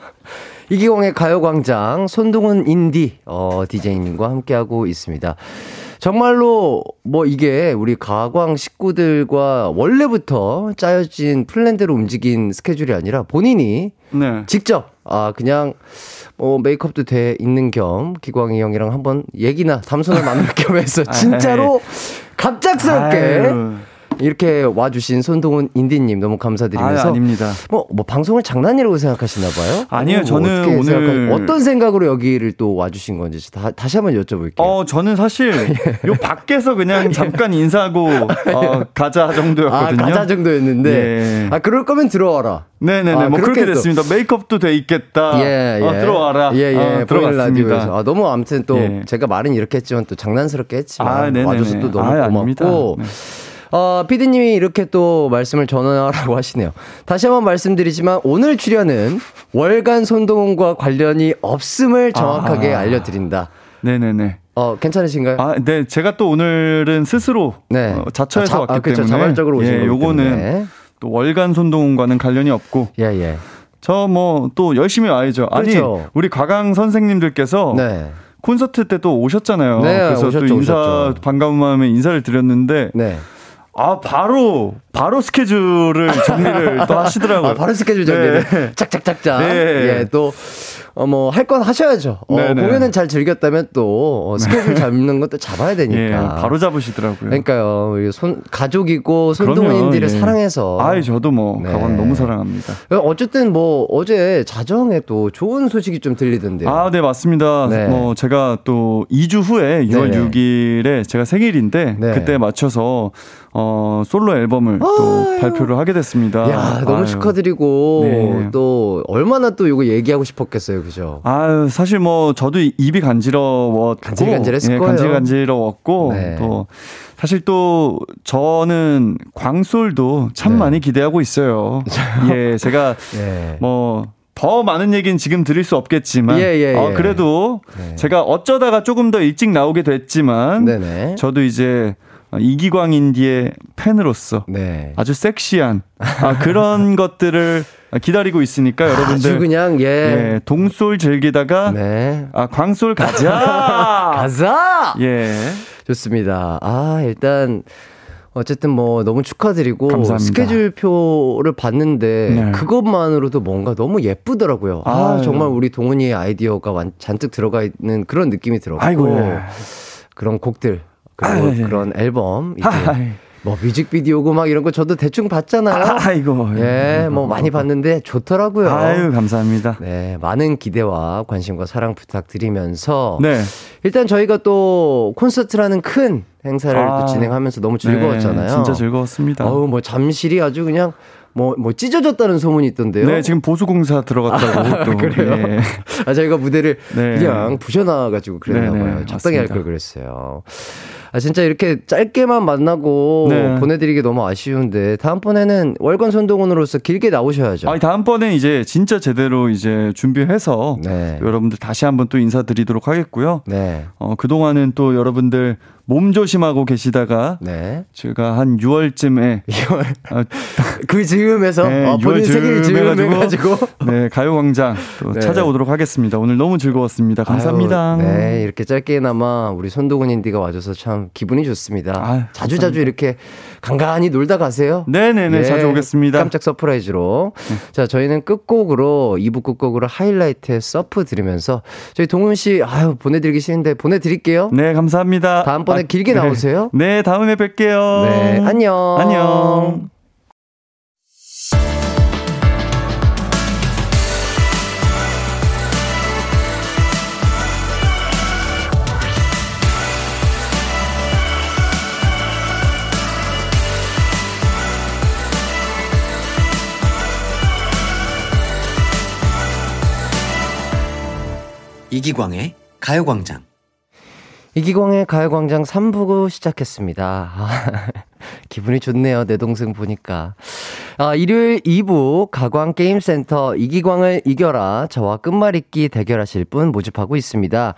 이기광의 가요광장 손동훈 인디 어, 디제이님과 함께하고 있습니다. 정말로 뭐 이게 우리 가광 식구들과 원래부터 짜여진 플랜대로 움직인 스케줄이 아니라 본인이 네. 직접 아 그냥 뭐 메이크업도 돼 있는 겸 기광이 형이랑 한번 얘기나 담소를 나눌 겸 해서 진짜로 갑작스럽게 아유. 이렇게 와주신 손동훈 인디님 너무 감사드리면서. 아, 아닙니다. 뭐, 뭐, 방송을 장난이라고 생각하시나 봐요? 아니요, 뭐 저는 오늘. 생각하... 어떤 생각으로 여기를 또 와주신 건지 다, 다시 한번 여쭤볼게요. 어, 저는 사실 요 밖에서 그냥 잠깐 인사하고 어, 가자 정도였거든요. 아, 가자 정도였는데. 예. 아, 그럴 거면 들어와라. 네네네. 아, 뭐 그렇게 됐습니다. 메이크업도 돼 있겠다. 예, 예. 어, 들어와라. 예, 예. 어, 들어갔습니다. 아, 너무 아무튼 또 예. 제가 말은 이렇게 했지만 또 장난스럽게 했지만 아, 와줘서 또 너무 아, 고맙고. 네. 어, 피디님이 이렇게 또 말씀을 전하라고 하시네요. 다시 한번 말씀드리지만 오늘 출연은 월간 손동훈과 관련이 없음을 정확하게 아. 알려드린다. 네네네. 어, 괜찮으신가요? 아, 네. 제가 또 오늘은 스스로 네. 어, 자처해서 아, 자, 왔기 아, 그렇죠. 때문에 자발적으로 오신 예, 요거는 또 월간 손동훈과는 관련이 없고 예, 예. 저 뭐 또 열심히 와야죠. 그렇죠. 아니, 우리 과강 선생님들께서 네. 콘서트 때 또 오셨잖아요. 네, 그래서 오셨죠, 또 인사 오셨죠. 반가운 마음에 인사를 드렸는데 네. 아 바로 바로 스케줄을 정리를 또 하시더라고요. 아, 바로 스케줄 정리를 네. 짝짝짝짝. 네. 예, 또 어, 뭐, 할 건 하셔야죠. 어, 공연은 잘 즐겼다면 또, 어, 스케줄 잡는 것도 잡아야 되니까. 예, 바로 잡으시더라고요. 그러니까요. 손, 가족이고, 손동훈님들을 예. 사랑해서. 아이, 저도 뭐, 네. 가원 너무 사랑합니다. 어쨌든 뭐, 어제 자정에 또 좋은 소식이 좀 들리던데요. 아, 네, 맞습니다. 네. 뭐, 제가 또 2주 후에 6월 네네. 6일에 제가 생일인데, 네. 그때 맞춰서, 어, 솔로 앨범을 아유. 또 발표를 하게 됐습니다. 야, 너무 아유. 축하드리고, 네. 또, 얼마나 또 이거 얘기하고 싶었겠어요. 그죠? 아유, 사실 뭐 저도 입이 간지러웠고 간질간질했을 예, 거예요. 간질간질러웠고 네. 또 사실 또 저는 광솔도 참 네. 많이 기대하고 있어요. 예, 제가 예. 뭐더 많은 얘기는 지금 드릴 수 없겠지만, 예, 예, 어, 예. 그래도 네. 제가 어쩌다가 조금 더 일찍 나오게 됐지만, 네네. 저도 이제 이기광 인디의 팬으로서 네. 아주 섹시한 아, 그런 것들을 기다리고 있으니까 여러분들 그냥 예. 예 동솔 즐기다가 네. 아 광솔 가자 가자 예 좋습니다 아 일단 어쨌든 뭐 너무 축하드리고 감사합니다. 스케줄표를 봤는데 네. 그것만으로도 뭔가 너무 예쁘더라고요. 아 아유. 정말 우리 동훈이의 아이디어가 완, 잔뜩 들어가 있는 그런 느낌이 들었고 아이고, 예. 그런 곡들 그리고 아유, 예. 그런 앨범 이제 아유. 뭐 뮤직비디오고 막 이런 거 저도 대충 봤잖아요. 아이고. 예, 뭐 많이 봤는데 좋더라고요. 아유, 감사합니다. 네, 많은 기대와 관심과 사랑 부탁드리면서 네. 일단 저희가 또 콘서트라는 큰 행사를 아, 또 진행하면서 너무 즐거웠잖아요. 네, 진짜 즐거웠습니다. 어우, 뭐 잠실이 아주 그냥 뭐, 뭐 찢어졌다는 소문이 있던데요. 네, 지금 보수공사 들어갔다고. 아, 또. 그래요? 네. 아, 저희가 무대를 네. 그냥 부셔놔가지고 그랬나봐요. 네, 네, 적당히 할 걸 그랬어요. 아, 진짜 이렇게 짧게만 만나고 네. 보내드리기 너무 아쉬운데 다음번에는 월간 선동원으로서 길게 나오셔야죠. 아, 다음번에 이제 진짜 제대로 이제 준비해서 네. 여러분들 다시 한번 또 인사드리도록 하겠고요. 네. 어, 그 동안은 또 여러분들 몸 조심하고 계시다가 네. 제가 한 6월쯤에 6월 아, 그 즈음에서 네, 어, 본인 생일 즈음 해가지고 네 가요광장 또 네. 찾아오도록 하겠습니다. 오늘 너무 즐거웠습니다. 감사합니다. 아유, 네 이렇게 짧게나마 우리 손동운 인디가 와줘서 참 기분이 좋습니다. 아유, 자주 자주 이렇게 간간히 놀다 가세요. 네네네 네, 자주 오겠습니다. 깜짝 surprise로 네. 자 저희는 끝곡으로 2부 끝곡으로 하이라이트의 Surf 들으면서 저희 동운 씨 아유 보내드리기 싫은데 보내드릴게요. 네 감사합니다. 다음번에 아, 길게 네. 나오세요. 네, 다음에 뵐게요. 네, 안녕. 안녕. 이기광의 가요광장. 이기광의 가요광장 3부고 시작했습니다. 기분이 좋네요. 내 동생 보니까. 아, 일요일 2부 가광게임센터 이기광을 이겨라. 저와 끝말잇기 대결하실 분 모집하고 있습니다.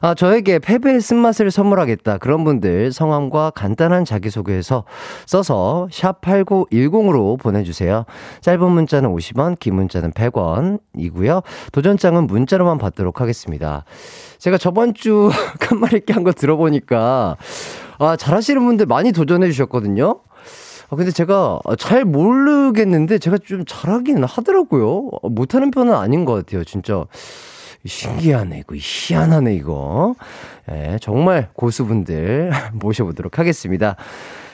아, 저에게 패배의 쓴맛을 선물하겠다. 그런 분들 성함과 간단한 자기소개에서 써서 샵8910으로 보내주세요. 짧은 문자는 50원, 긴 문자는 100원이고요. 도전장은 문자로만 받도록 하겠습니다. 제가 저번 주 끝말잇기 한 거 들어보니까 아, 잘하시는 분들 많이 도전해 주셨거든요. 아, 근데 제가 잘 모르겠는데 제가 좀 잘하기는 하더라고요. 못하는 편은 아닌 것 같아요, 진짜. 신기하네, 이거. 희한하네, 이거. 예, 정말 고수분들 모셔보도록 하겠습니다.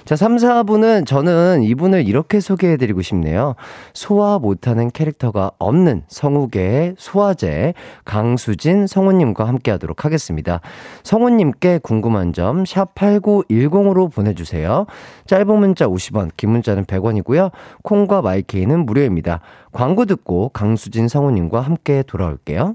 자, 3, 4부는 저는 이분을 이렇게 소개해드리고 싶네요. 소화 못하는 캐릭터가 없는 성우계의 소화제 강수진 성우님과 함께 하도록 하겠습니다. 성우님께 궁금한 점, 샵8910으로 보내주세요. 짧은 문자 50원, 긴 문자는 100원이고요. 콩과 마이케이는 무료입니다. 광고 듣고 강수진 성우님과 함께 돌아올게요.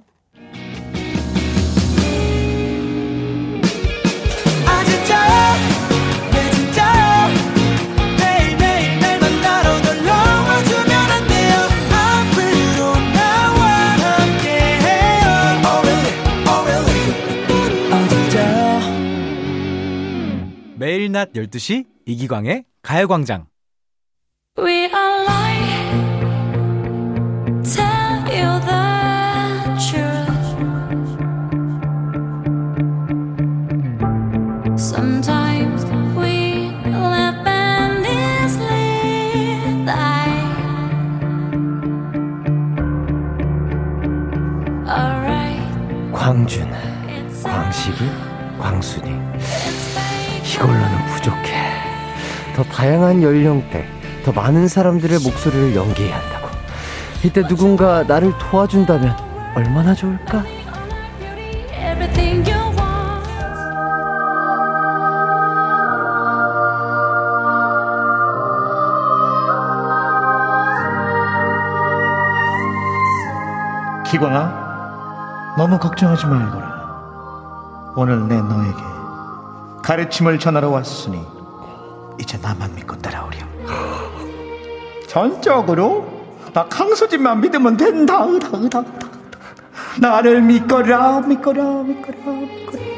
매일 낮 12시 이기광의 가요광장. We are 광준, 광식이, 광순이. 이걸로는 부족해. 더 다양한 연령대, 더 많은 사람들의 목소리를 연기해야 한다고. 이때 누군가 나를 도와준다면 얼마나 좋을까? 기광아, 너무 걱정하지 말거라. 오늘 내 너에게 가르침을 전하러 왔으니 이제 나만 믿고 따라오렴. 전적으로 나 강수진만 믿으면 된다. 으다, 으다, 으다. 나를 믿거라, 믿거라, 믿거라, 믿거라.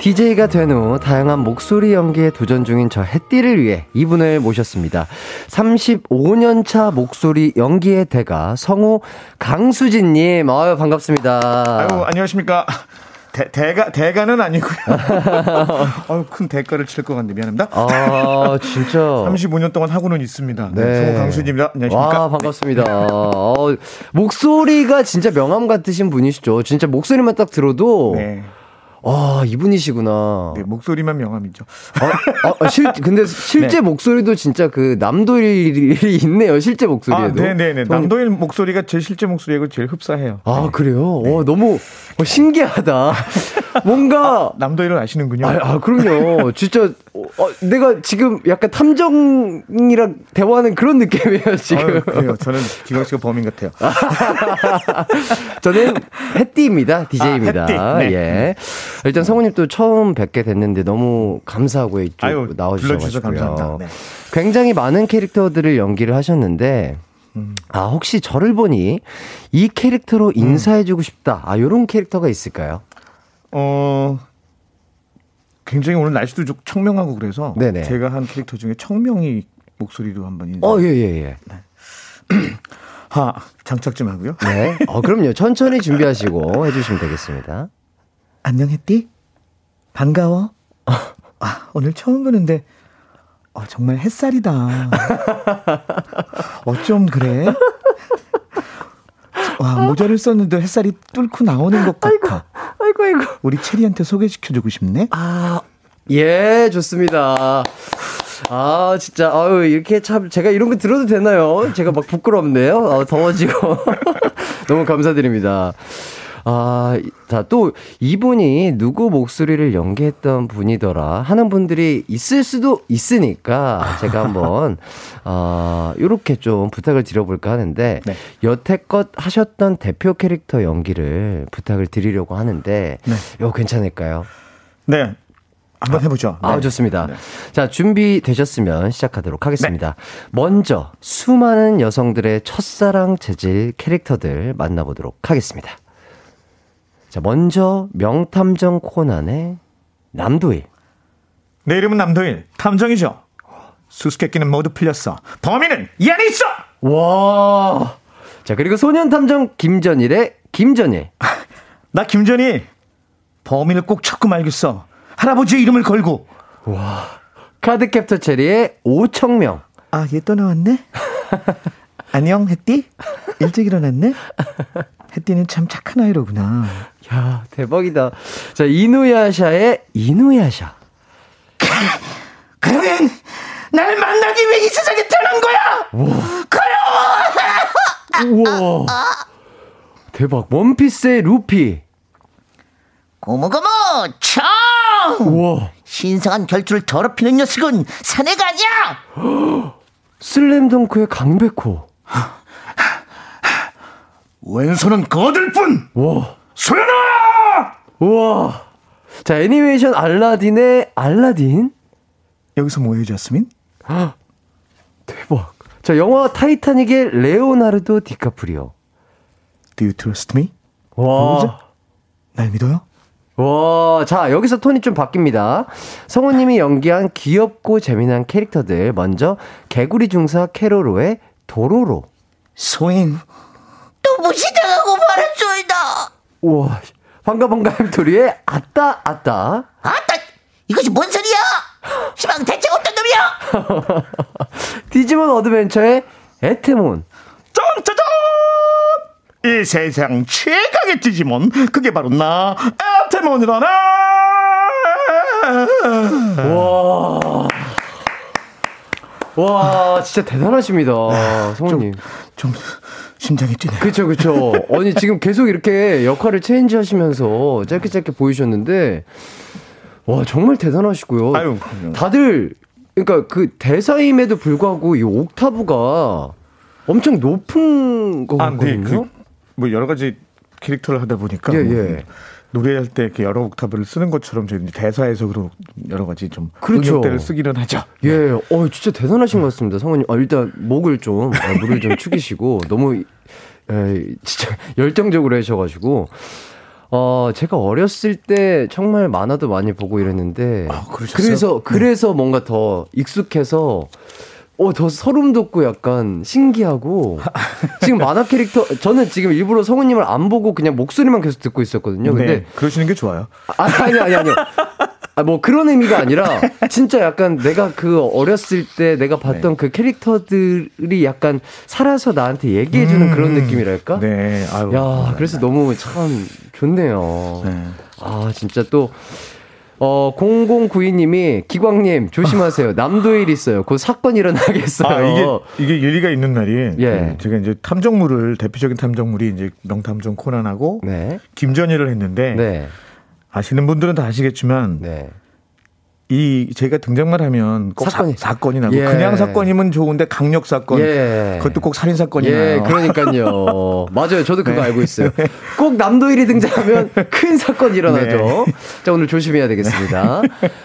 DJ가 된 후 다양한 목소리 연기에 도전 중인 저 햇띠를 위해 이분을 모셨습니다. 35년 차 목소리 연기의 대가 성우 강수진 님, 아유 반갑습니다. 아유 안녕하십니까. 대, 대가 대가는 아니고요. 아유 큰 대가를 칠 것 같네 미안합니다. 아 진짜. 35년 동안 하고는 있습니다. 네. 성우 강수진입니다. 안녕하십니까. 와 반갑습니다. 네. 어, 목소리가 진짜 명함 같으신 분이시죠. 진짜 목소리만 딱 들어도. 네. 아, 이분이시구나. 네, 목소리만 명함이죠. 아, 아, 아 실, 근데 실제 네. 목소리도 진짜 그 남도일이 있네요, 실제 목소리에도. 아, 네네네. 네. 남도일 목소리가 제 실제 목소리하고 제일 흡사해요. 아, 네. 그래요? 네. 어, 너무 어, 신기하다. 뭔가. 아, 남도일을 아시는군요. 아, 아 그럼요. 진짜, 어, 내가 지금 약간 탐정이랑 대화하는 그런 느낌이에요, 지금. 아유, 그래요. 저는 기광 씨가 범인 같아요. 저는 햇띠입니다. DJ입니다. 아. 네. 예. 일단 성우님 또 처음 뵙게 됐는데 너무 감사하고 이쪽 나와주셔서 네. 굉장히 많은 캐릭터들을 연기를 하셨는데 음. 아 혹시 저를 보니 이 캐릭터로 인사해주고 싶다. 아 요런 캐릭터가 있을까요? 어 굉장히 오늘 날씨도 좀 청명하고 그래서 네네. 제가 한 캐릭터 중에 청명이 목소리로 한번 인사. 어 예예 예, 예. 네. 하 장착 좀 하고요. 네. 어 그럼요. 천천히 준비하시고 해주시면 되겠습니다. 안녕 했디? 반가워. 아, 오늘 처음 보는데, 어, 정말 햇살이다. 어쩜 그래? 와, 모자를 썼는데 햇살이 뚫고 나오는 것 같아. 아이고, 아이고. 우리 체리한테 소개시켜주고 싶네? 아, 예, 좋습니다. 아, 진짜, 아유, 이렇게 참, 제가 이런 거 들어도 되나요? 제가 막 부끄럽네요. 아, 더워지고. 너무 감사드립니다. 아, 자, 또 이분이 누구 목소리를 연기했던 분이더라 하는 분들이 있을 수도 있으니까 제가 한번, 어, 요렇게 좀 부탁을 드려볼까 하는데, 네. 여태껏 하셨던 대표 캐릭터 연기를 부탁을 드리려고 하는데, 네. 이거 괜찮을까요? 네. 한번 해보죠. 아, 네. 아, 좋습니다. 네. 자, 준비되셨으면 시작하도록 하겠습니다. 네. 먼저, 수많은 여성들의 첫사랑 재질 캐릭터들 만나보도록 하겠습니다. 자, 먼저 명탐정 코난의 남도일. 내 이름은 남도일. 탐정이죠. 수수께끼는 모두 풀렸어. 범인은 이 안에 있어. 와. 자, 그리고 소년 탐정 김전일의 김전일. 나 김전일. 범인을 꼭 찾고 말겠어. 할아버지의 이름을 걸고. 와. 카드 캡터 체리의 오청명. 아, 얘 또 나왔네? 안녕, 햇띠? 일찍 일어났네? 햇띠는 참 착한 아이로구나. 야, 대박이다. 자, 이누야샤의 이누야샤. 그러면 날 만나기 위해 이 세상에 태어난 거야! 그럼! 우와. 대박. 원피스의 루피. 고모고모 청! 우와. 신성한 결투를 더럽히는 녀석은 사내가 아니야! 슬램덩크의 강백호. 왼손은 거들 뿐! 와. 소연아! 우와. 자, 애니메이션 알라딘의 알라딘. 여기서 뭐해, 자스민? 대박. 자, 영화 타이타닉의 레오나르도 디카프리오. Do you trust me? 와. 날 믿어요? 와, 자, 여기서 톤이 좀 바뀝니다. 성우님이 연기한 귀엽고 재미난 캐릭터들. 먼저, 개구리 중사 케로로의 도로로. 소인. 또 무시당하고 말았소이다! 우와, 방가 방가 햄토리의 아따, 아따. 아따! 이것이 뭔 소리야! 시방 대체 어떤 놈이야! 디지몬 어드벤처의 에테몬. 짠짜잔! 이 세상 최강의 디지몬 그게 바로 나 에테몬이라네 와. 와, 진짜 대단하십니다. 성우님. 좀, 좀 심장이 뛰네. 그쵸, 그쵸. 아니, 지금 계속 이렇게 역할을 change 하시면서 짧게 짧게 보이셨는데, 와, 정말 대단하시고요. 아유, 다들, 그러니까 그 대사임에도 불구하고 이 옥타브가 엄청 높은 거거든요. 아, 네. 그, 뭐 여러 가지 캐릭터를 하다 보니까. 예, 뭐 예. 노래할 때 이렇게 여러 옥타브를 쓰는 것처럼 저희 대사에서 그런 여러 가지 좀 그렇죠. 응용대를 쓰기는 하죠. 예, 어 진짜 대단하신 것 같습니다, 성우님. 아, 일단 목을 좀 아, 물을 좀 축이시고 너무 에, 진짜 열정적으로 하셔가지고. 어, 제가 어렸을 때 정말 만화도 많이 보고 이랬는데. 아, 그래서, 네. 그래서 뭔가 더 익숙해서 어, 더 소름 돋고 약간 신기하고 지금 만화 캐릭터 저는 지금 일부러 성우님을 안 보고 그냥 목소리만 계속 듣고 있었거든요. 근데 네, 그러시는 게 좋아요. 아, 아니 아니 아니요. 아, 뭐 그런 의미가 아니라 진짜 약간 내가 그 어렸을 때 내가 봤던 네. 그 캐릭터들이 약간 살아서 나한테 얘기해 주는 음, 그런 느낌이랄까? 네. 아유. 야, 그래서 너무 참 좋네요. 네. 아, 진짜 또 어, 0092님이 기광님 조심하세요. 남도일 있어요. 곧 사건 일어나겠어요. 아, 이게, 이게 일리가 있는 날이. 예. 제가 이제 탐정물을, 대표적인 탐정물이 이제 명탐정 코난하고 네. 김전일을 했는데. 네. 아시는 분들은 다 아시겠지만. 네. 이 제가 등장만 하면 꼭 사건이, 사, 건이 나고 예. 그냥 사건이면 좋은데 강력 사건 예. 그것도 꼭 살인 사건이 예, 나요. 그러니까요. 맞아요. 저도 그거 네. 알고 있어요. 꼭 남도일이 등장하면 큰 사건이 일어나죠. 네. 자 오늘 조심해야 되겠습니다.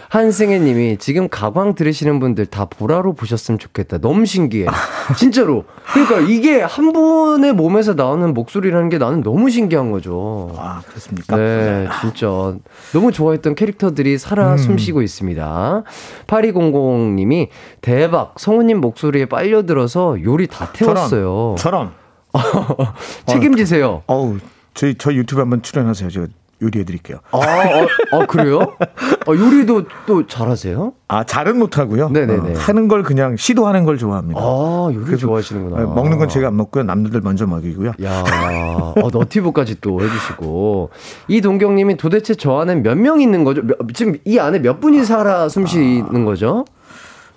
한승혜님이 지금 가광 들으시는 분들 다 보라로 보셨으면 좋겠다. 너무 신기해. 진짜로. 그러니까 이게 한 분의 몸에서 나오는 목소리라는 게 나는 너무 신기한 거죠. 아 그렇습니까? 네, 진짜 너무 좋아했던 캐릭터들이 살아 음. 숨쉬고 있습니다. 주셨습니다. 8200님이 대박 성우님 목소리에 빨려들어서 요리 다 태웠어요. 저런. 책임지세요. 어우, 저희 저 유튜브 한번 출연하세요. 저 요리해 드릴게요. 아, 아, 아 그래요? 아, 요리도 또 잘하세요? 아, 잘은 못 하고요. 네네네. 어, 하는 걸 그냥 시도하는 걸 좋아합니다. 아, 요리 좋아하시는구나. 어, 먹는 건 제가 안 먹고요. 남들 먼저 먹이고요. 야, 어, 너티브까지 또 해주시고. 이 동경 님이 도대체 저 안에 몇 명 있는 거죠? 몇, 지금 이 안에 몇 분이 살아 숨 쉬는 아, 거죠?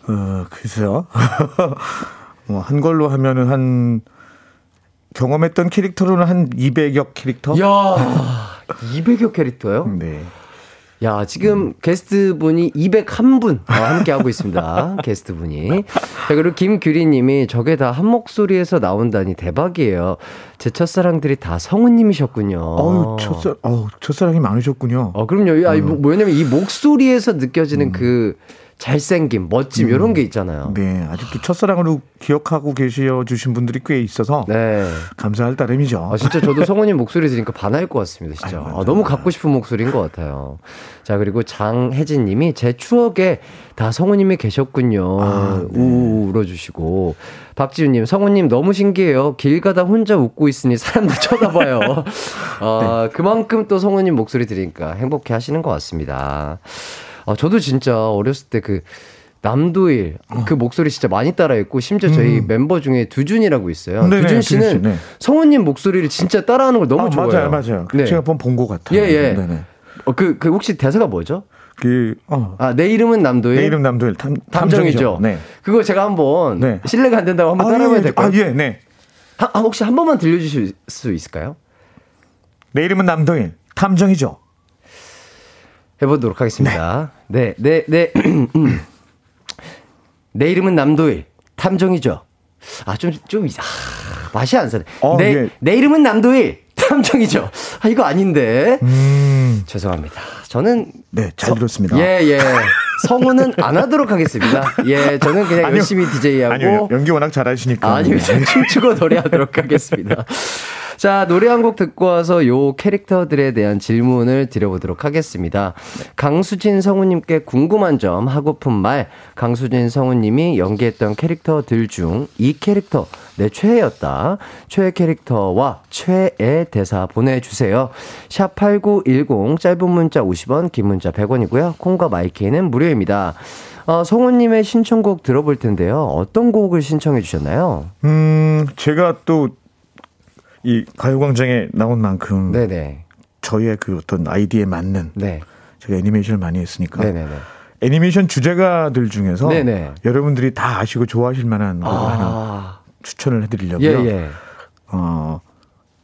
어, 글쎄요. 뭐, 한 걸로 하면은 한, 경험했던 캐릭터로는 한 200여 캐릭터? 야 200여 캐릭터요? 네. 야, 지금 음. 게스트 분이 201분 함께 하고 있습니다. 게스트 분이. 자, 그리고 김규리 님이 저게 다 한 목소리에서 나온다니 대박이에요. 제 첫사랑들이 다 성우님이셨군요. 어우, 첫사, 어우, 첫사랑이 많으셨군요. 어, 그럼요. 아, 음. 뭐, 왜냐면 이 목소리에서 느껴지는 음. 그 잘생김, 멋짐 음. 이런 게 있잖아요. 네, 아직도 첫사랑으로 기억하고 계셔 주신 분들이 꽤 있어서 네. 감사할 따름이죠. 아, 진짜 저도 성우님 목소리 들으니까 반할 것 같습니다. 진짜 아유, 아, 너무 갖고 싶은 목소리인 것 같아요. 자 그리고 장혜진 님이 제 추억에 다 성우님이 계셨군요. 아, 네. 우 울어주시고 박지훈님 성우님 너무 신기해요. 길 가다 혼자 웃고 있으니 사람들 쳐다봐요. 아, 네. 그만큼 또 성우님 목소리 들으니까 행복해 하시는 것 같습니다. 아, 저도 진짜 어렸을 때 그, 남도일 어. 그 목소리 진짜 많이 따라했고 심지어 저희 음. mem버 중에 두준이라고 있어요. 네네, 두준 씨는 네. 성우님 목소리를 진짜 따라하는 걸 너무 아, 좋아해요. 맞아요, 맞아요. 네. 제가 한번 본것 같아요. 예, 예. 네네. 어, 그, 그 혹시 대사가 뭐죠? 그, 어. 아, 내 이름은 남도일. 내 이름 남도일. 탐, 탐정이죠. 네. 그거 제가 한번 네. 실례가 안 된다고 한번 아, 따라해봐야 예, 될까요? 아, 예, 네. 하, 아, 혹시 한 번만 들려주실 수 있을까요? 내 이름은 남도일. 탐정이죠. 해보도록 하겠습니다. 네, 네, 네. 네. 내 이름은 남도일. 탐정이죠. 아, 좀, 좀, 아, 맛이 안 사네. 어, 내, 예. 내 이름은 남도일. 탐정이죠. 아, 이거 아닌데. 음. 죄송합니다. 저는. 네, 잘 들었습니다. 예, 예. 성우는 안 하도록 하겠습니다. 예, 저는 그냥 아니요, 열심히 DJ하고. 아니요, 연기 워낙 잘하시니까. 아니요, 춤추고 노래하도록 하겠습니다. 자, 노래 한 곡 듣고 와서 요 캐릭터들에 대한 질문을 드려보도록 하겠습니다. 강수진 성우님께 궁금한 점, 하고픈 말, 강수진 성우님이 연기했던 캐릭터들 중 이 캐릭터 내 최애였다. 최애 캐릭터와 최애 대사 보내주세요. 샵 8910, 짧은 문자 50원, 긴 문자 100원이고요. 콩과 마이케이는 무료입니다. 어, 성우님의 신청곡 들어볼 텐데요. 어떤 곡을 신청해 주셨나요? 음, 제가 또 이 가요광장에 나온 만큼 네네. 저희의 그 어떤 아이디에 맞는 네. 제가 애니메이션을 많이 했으니까 네네네. 애니메이션 주제가들 중에서 네네. 여러분들이 다 아시고 좋아하실 만한 아. 하나 추천을 해드리려고요. 예, 예. 어,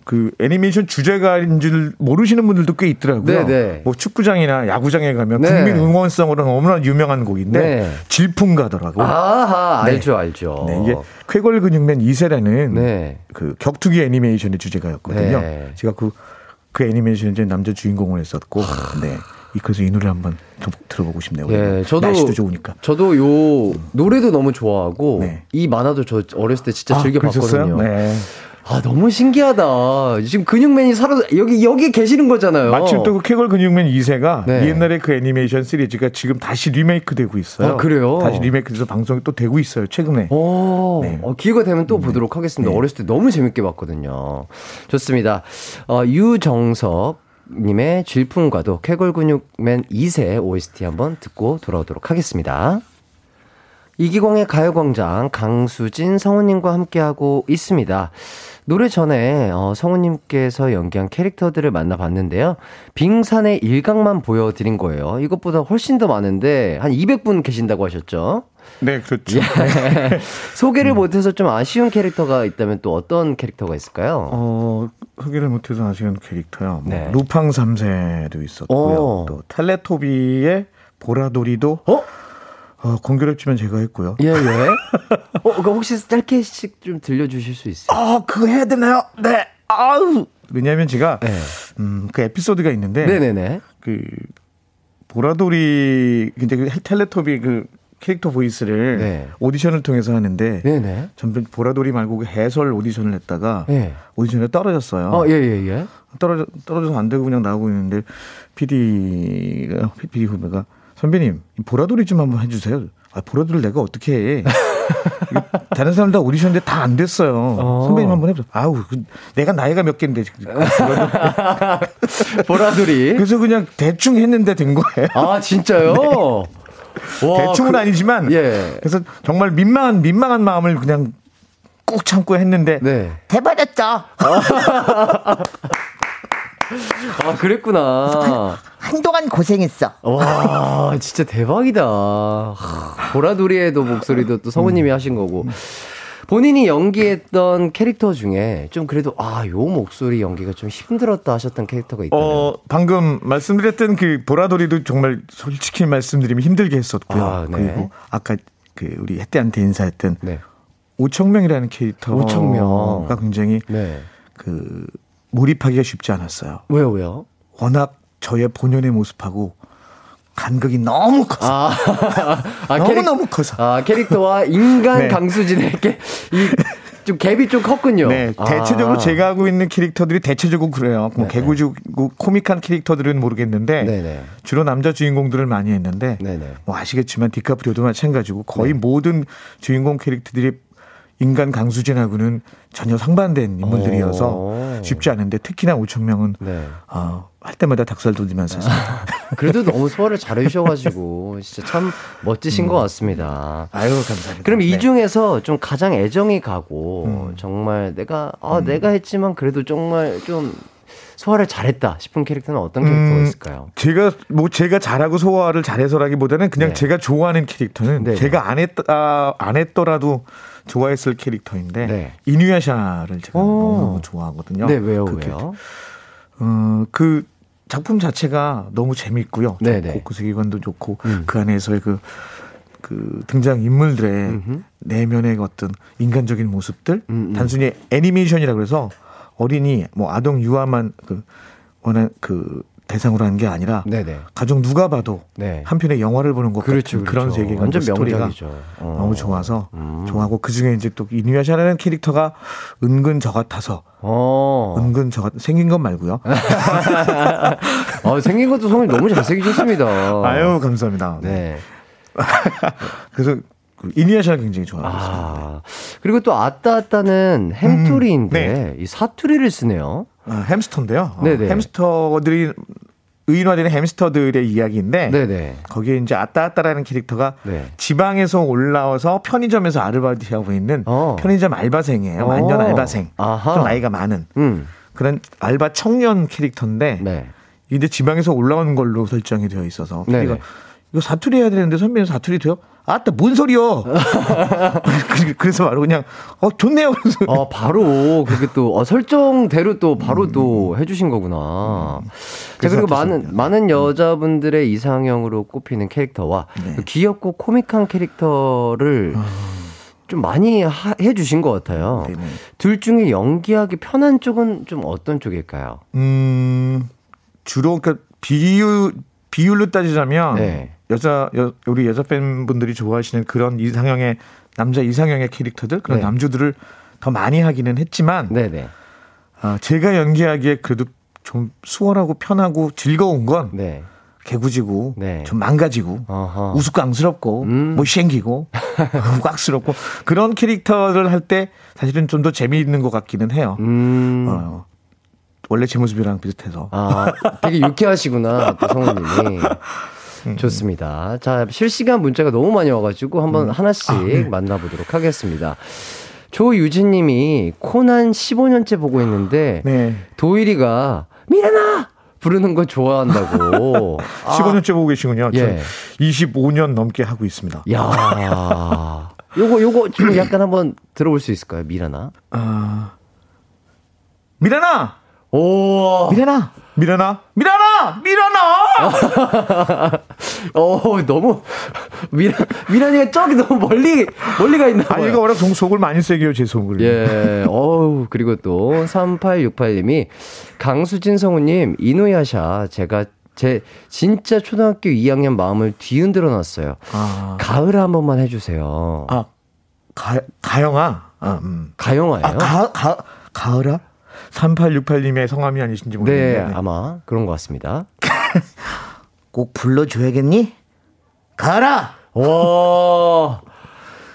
그 애니메이션 주제가인 줄 모르시는 분들도 꽤 있더라고요. 네네. 네. 뭐 축구장이나 야구장에 가면 네. 국민 응원성으로 너무나 유명한 곡인데 네. 질풍가더라고요. 아하, 네. 알죠, 알죠. 네, 이게 쾌걸 근육맨 2세라는 네. 그 격투기 애니메이션의 주제가였거든요. 네. 제가 그, 그 애니메이션 이제 남자 주인공을 했었고, 네. 그래서 이 노래 한번 들어보고 싶네요. 예, 저도 날씨도 좋으니까. 저도 요 노래도 너무 좋아하고 네. 이 만화도 저 어렸을 때 진짜 아, 즐겨 봤거든요. 네. 아 너무 신기하다. 지금 근육맨이 살아 여기 여기 계시는 거잖아요. 마침 또 그 쾌걸 근육맨 2세가 네. 옛날에 그 애니메이션 시리즈가 지금 다시 리메이크되고 있어요. 아, 그래요? 다시 리메이크돼서 방송이 또 되고 있어요. 최근에. 오, 네. 어, 기회가 되면 또 네. 보도록 하겠습니다. 네. 어렸을 때 너무 재밌게 봤거든요. 좋습니다. 어, 유정석 님의 질풍과도 쾌걸 근육맨 2세 OST 한번 듣고 돌아오도록 하겠습니다. 이기광의 가요광장 강수진 성우님과 함께하고 있습니다. 노래 전에 어, 성우님께서 연기한 캐릭터들을 만나봤는데요. 빙산의 일각만 보여드린 거예요. 이것보다 훨씬 더 많은데 한 200분 계신다고 하셨죠? 네, 그렇죠. 예. 소개를 음. 못해서 좀 아쉬운 캐릭터가 있다면 또 어떤 캐릭터가 있을까요? 어, 소개를 못해서 아쉬운 캐릭터요. 뭐 네. 루팡 3세도 있었고요. 오. 또 텔레토비의 보라돌이도 어? 어, 공교롭 지만 제가 했고요. 예, 예. 어, 그 혹시 짧게씩 좀 들려주실 수 있어요? 아, 그거 해야 되나요? 네. 아우. 왜냐하면 제가, 네. 음, 그 에피소드가 있는데. 네네네. 그, 보라돌이, 이제 그 텔레토비 그 캐릭터 보이스를 네. 오디션을 통해서 하는데. 네네. 전부 보라돌이 말고 그 해설 오디션을 했다가. 네. 오디션에 떨어졌어요. 어, 예, 예, 예. 떨어져, 떨어져서 안 되고 그냥 나오고 있는데, PD가, PD 후배가 선배님, 보라돌이 좀 한번 해주세요. 아, 보라돌이 내가 어떻게 해. 다른 사람들 다 오디션인데 다 안 됐어요. 어. 선배님 한번 해보세요. 아우, 그, 내가 나이가 몇 개인데. 보라돌이. 그래서 그냥 대충 했는데 된 거예요. 아, 진짜요? 네. 와, 대충은 그, 아니지만. 예. 그래서 정말 민망한, 민망한 마음을 그냥 꾹 참고 했는데. 네. 대박이었죠. 아, 그랬구나. 한동안 고생했어. 와, 진짜 대박이다. 보라돌이에도 목소리도 또 성우님이 음. 하신 거고. 본인이 연기했던 캐릭터 중에 좀 그래도 아, 요 목소리 연기가 좀 힘들었다 하셨던 캐릭터가 있다면? 어, 방금 말씀드렸던 그 보라돌이도 정말 솔직히 말씀드리면 힘들게 했었고요. 아, 네. 그리고 아까 그 우리 혜태한테 인사했던 네. 오청명이라는 캐릭터가 오청명. 굉장히 네. 그 몰입하기가 쉽지 않았어요. 왜요, 왜요? 워낙 저의 본연의 모습하고 간극이 너무 커서. 아, 아 너무 캐릭, 너무 커서. 아, 캐릭터와 인간 네. 강수진의 이, 좀 갭이 좀 컸군요. 네, 아. 대체적으로 제가 하고 있는 캐릭터들이 대체적으로 그래요. 뭐 개구지고 코믹한 캐릭터들은 모르겠는데 네네. 주로 남자 주인공들을 많이 했는데 네네. 뭐 아시겠지만 디카프리오도 마찬가지고 거의 네. 모든 주인공 캐릭터들이 인간 강수진하고는 전혀 상반된 인물들이어서 오. 쉽지 않은데 특히나 오청명은 네. 어, 할 때마다 닭살 돋으면서 했습니다. 그래도 너무 소화를 잘 해주셔가지고 진짜 참 멋지신 음. 것 같습니다. 아유 감사합니다. 그럼 네. 이 중에서 좀 가장 애정이 가고 음. 정말 내가 아 음. 내가 했지만 그래도 정말 좀 소화를 잘했다 싶은 캐릭터는 어떤 캐릭터가 음, 있을까요? 제가 뭐 제가 잘하고 소화를 잘해서라기보다는 그냥 네. 제가 좋아하는 캐릭터는 네. 제가 안 했다 안 했더라도 좋아했을 캐릭터인데 네. 이누야샤를 제가 오. 너무 좋아하거든요. 네 왜요 그 왜요? 어 그 작품 자체가 너무 재밌고요. 네네. 그 세계관도 좋고 음. 그 안에서의 그, 그 등장 인물들의 음흠. 내면의 어떤 인간적인 모습들 음음. 음. 단순히 애니메이션이라 그래서 어린이 뭐 아동 유아만 그 원한 그 대상으로 하는 게 아니라 네네. 가족 누가 봐도 네. 한편의 영화를 보는 것 그렇죠, 같은 그런 그렇죠. 세계관 완전 스토리가 어. 너무 좋아서 음. 좋아하고 그 중에 이제 또 이누야샤라는 캐릭터가 은근 저 같아서 어. 은근 저 같 생긴 건 말고요. 아, 생긴 것도 성이 너무 잘생기셨습니다. 아유 감사합니다. 네. 그래서 그 이니아샤를 굉장히 좋아하고 아, 있습니다. 그리고 또 아따 아따는 햄토리인데 음, 네. 이 사투리를 쓰네요. 아, 햄스터인데요. 네네. 어, 햄스터들이 의인화되는 햄스터들의 이야기인데 네네. 거기에 이제 아따아따라는 캐릭터가 네. 지방에서 올라와서 편의점에서 아르바이트하고 있는 어. 편의점 알바생이에요. 어. 완전 알바생. 아하. 좀 나이가 많은 음. 그런 알바 청년 캐릭터인데 네. 이제 지방에서 올라오는 걸로 설정이 되어 있어서 그러니까 이거 사투리 해야 되는데 선배님 사투리 돼요? 아따 뭔 소리요? 그래서 바로 그냥 어 좋네요. 어 바로 그게 또 어, 설정대로 또 바로 음. 또 해주신 거구나. 음. 자 그리고 많은 많은 여자분들의 이상형으로 꼽히는 캐릭터와 네. 그 귀엽고 코믹한 캐릭터를 아. 좀 많이 하, 해주신 것 같아요. 네네. 둘 중에 연기하기 편한 쪽은 좀 어떤 쪽일까요? 음 주로 그 비율 비율로 따지자면 네. 여자 여, 우리 여자 팬분들이 좋아하시는 그런 이상형의 남자 이상형의 캐릭터들 그런 네. 남주들을 더 많이 하기는 했지만 네네. 아, 제가 연기하기에 그래도 좀 수월하고 편하고 즐거운 건 네. 개구지고 네. 좀 망가지고 어허. 우스꽝스럽고 음. 못생기고 꽉스럽고 그런 캐릭터를 할 때 사실은 좀 더 재미있는 것 같기는 해요. 음. 어, 원래 제 모습이랑 비슷해서. 아, 되게 유쾌하시구나, 성우님이. 음. 좋습니다. 자, 실시간 문자가 너무 많이 와가지고 한번 음. 하나씩 아, 네. 만나보도록 하겠습니다. 조유진 님이 코난 15년째 보고 있는데, 네. 도일이가, 미래나! 부르는 거 좋아한다고. 15년째 보고 계시군요. 예. 25년 넘게 하고 있습니다. 야 요거, 요거 좀 약간 한번 들어볼 수 있을까요? 미라나? 아. 미라나! 오. 미라나! 미라나? 미라나! 미라나! 어, 너무, 미라, 미라니가 저기 너무 멀리, 멀리 가 있나 봐요. 아, 이거 워낙 속을 많이 세게요, 제 속을. 예, 어우, 그리고 또, 3868님이, 강수진 성우님, 이노야샤, 제가 제 진짜 초등학교 2학년 마음을 뒤흔들어 놨어요. 아. 가을 한 번만 해주세요. 아, 가, 가영아? 아, 음. 가영아예요? 아, 가, 가, 가을아? 3868님의 성함이 아니신지 모르겠는데. 네, 아마 그런 것 같습니다. 꼭 불러줘야겠니? 가라! 와.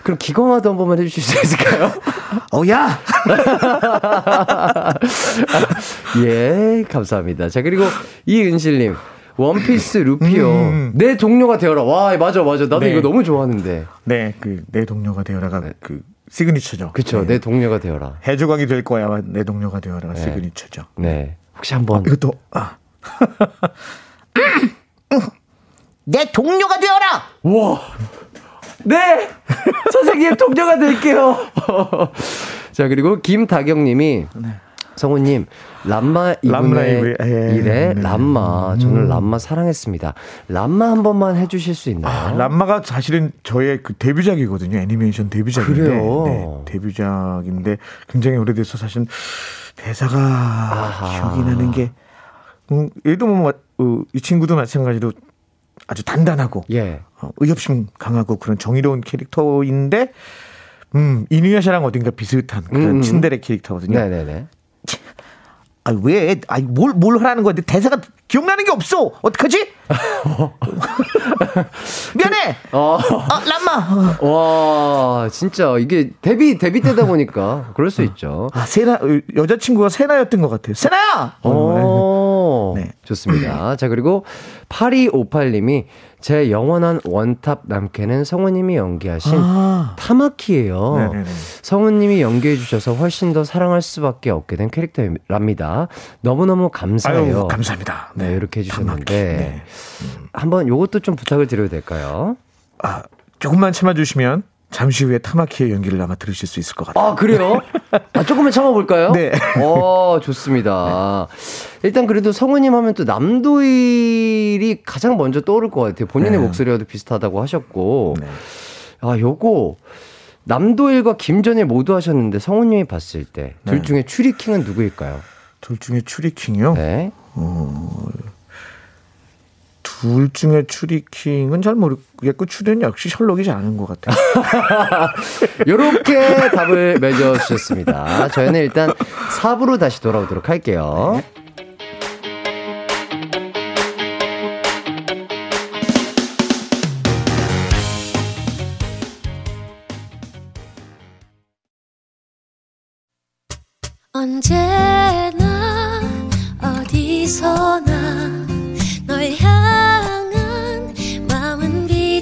그럼 기광화도 한 번만 해주실 수 있을까요? 어, 야! 예, 감사합니다. 자, 그리고 이은실님. 원피스 루피오 음, 음, 음. 내 동료가 되어라. 와, 맞아, 맞아. 나도 네. 이거 너무 좋아하는데. 네, 그 내 동료가 되어라가 네. 그 시그니처죠. 그렇죠. 네. 내 동료가 되어라. 해조광이 될 거야. 내 동료가 되어라가 네. 시그니처죠. 네. 혹시 한번 아, 이것도 아. 내 동료가 되어라. 와. 네. 선생님 동료가 될게요. 자, 그리고 김다경 님이 네. 성우님, 람마 이분의 예, 일에 네. 람마, 저는 음. 람마 사랑했습니다. 람마 한 번만 해주실 수 있나요? 아, 람마가 사실은 저의 그 데뷔작이거든요. 애니메이션 데뷔작인데. 그래요? 네, 데뷔작인데 굉장히 오래돼서 사실 대사가 아하. 기억이 나는 게, 음, 얘도 뭐, 어, 이 친구도 마찬가지로 아주 단단하고, 예. 어, 의협심 강하고 그런 정의로운 캐릭터인데, 음, 이누야샤랑 어딘가 비슷한 그런 음. 친데레 캐릭터거든요. 네네네. 아, 왜? 아, 뭘, 뭘 하라는 건데 대사가 기억나는 게 없어. 어떡하지? 미안해. 어. 아, 란마. 와, 진짜 이게 데뷔 데뷔 때다 보니까 그럴 수 있죠. 아, 세나 여자친구가 세나였던 것 같아요. 세나야. 어. 어, 네. 좋습니다. 자, 그리고 8258님이 제 영원한 원탑 남캐는 성우님이 연기하신 아. 타마키예요. 네네네. 성우님이 연기해 주셔서 훨씬 더 사랑할 수밖에 없게 된 캐릭터랍니다. 너무너무 감사해요. 아유, 감사합니다. 네, 네 이렇게 해주셨는데 네. 음. 한번 요것도 좀 부탁을 드려도 될까요? 아, 조금만 참아주시면 잠시 후에 타마키의 연기를 아마 들으실 수 있을 것 같아요. 아, 그래요? 아, 조금만 참아볼까요? 네. 어, 좋습니다. 네. 일단 그래도 성우님 하면 또 남도일이 가장 먼저 떠오를 것 같아요. 본인의 네. 목소리와도 비슷하다고 하셨고. 네. 아, 요거. 남도일과 김전일 모두 하셨는데 성우님이 봤을 때둘 네. 중에 추리킹은 누구일까요? 둘 중에 추리킹이요? 네. 어, 둘 중에 추리킹은 잘 모르겠고 출연 역시 셜록이지 않은 것 같아요. 이렇게 답을 맺어주셨습니다. 저희는 일단 4부로 다시 돌아오도록 할게요. 네. 언제나 어디서나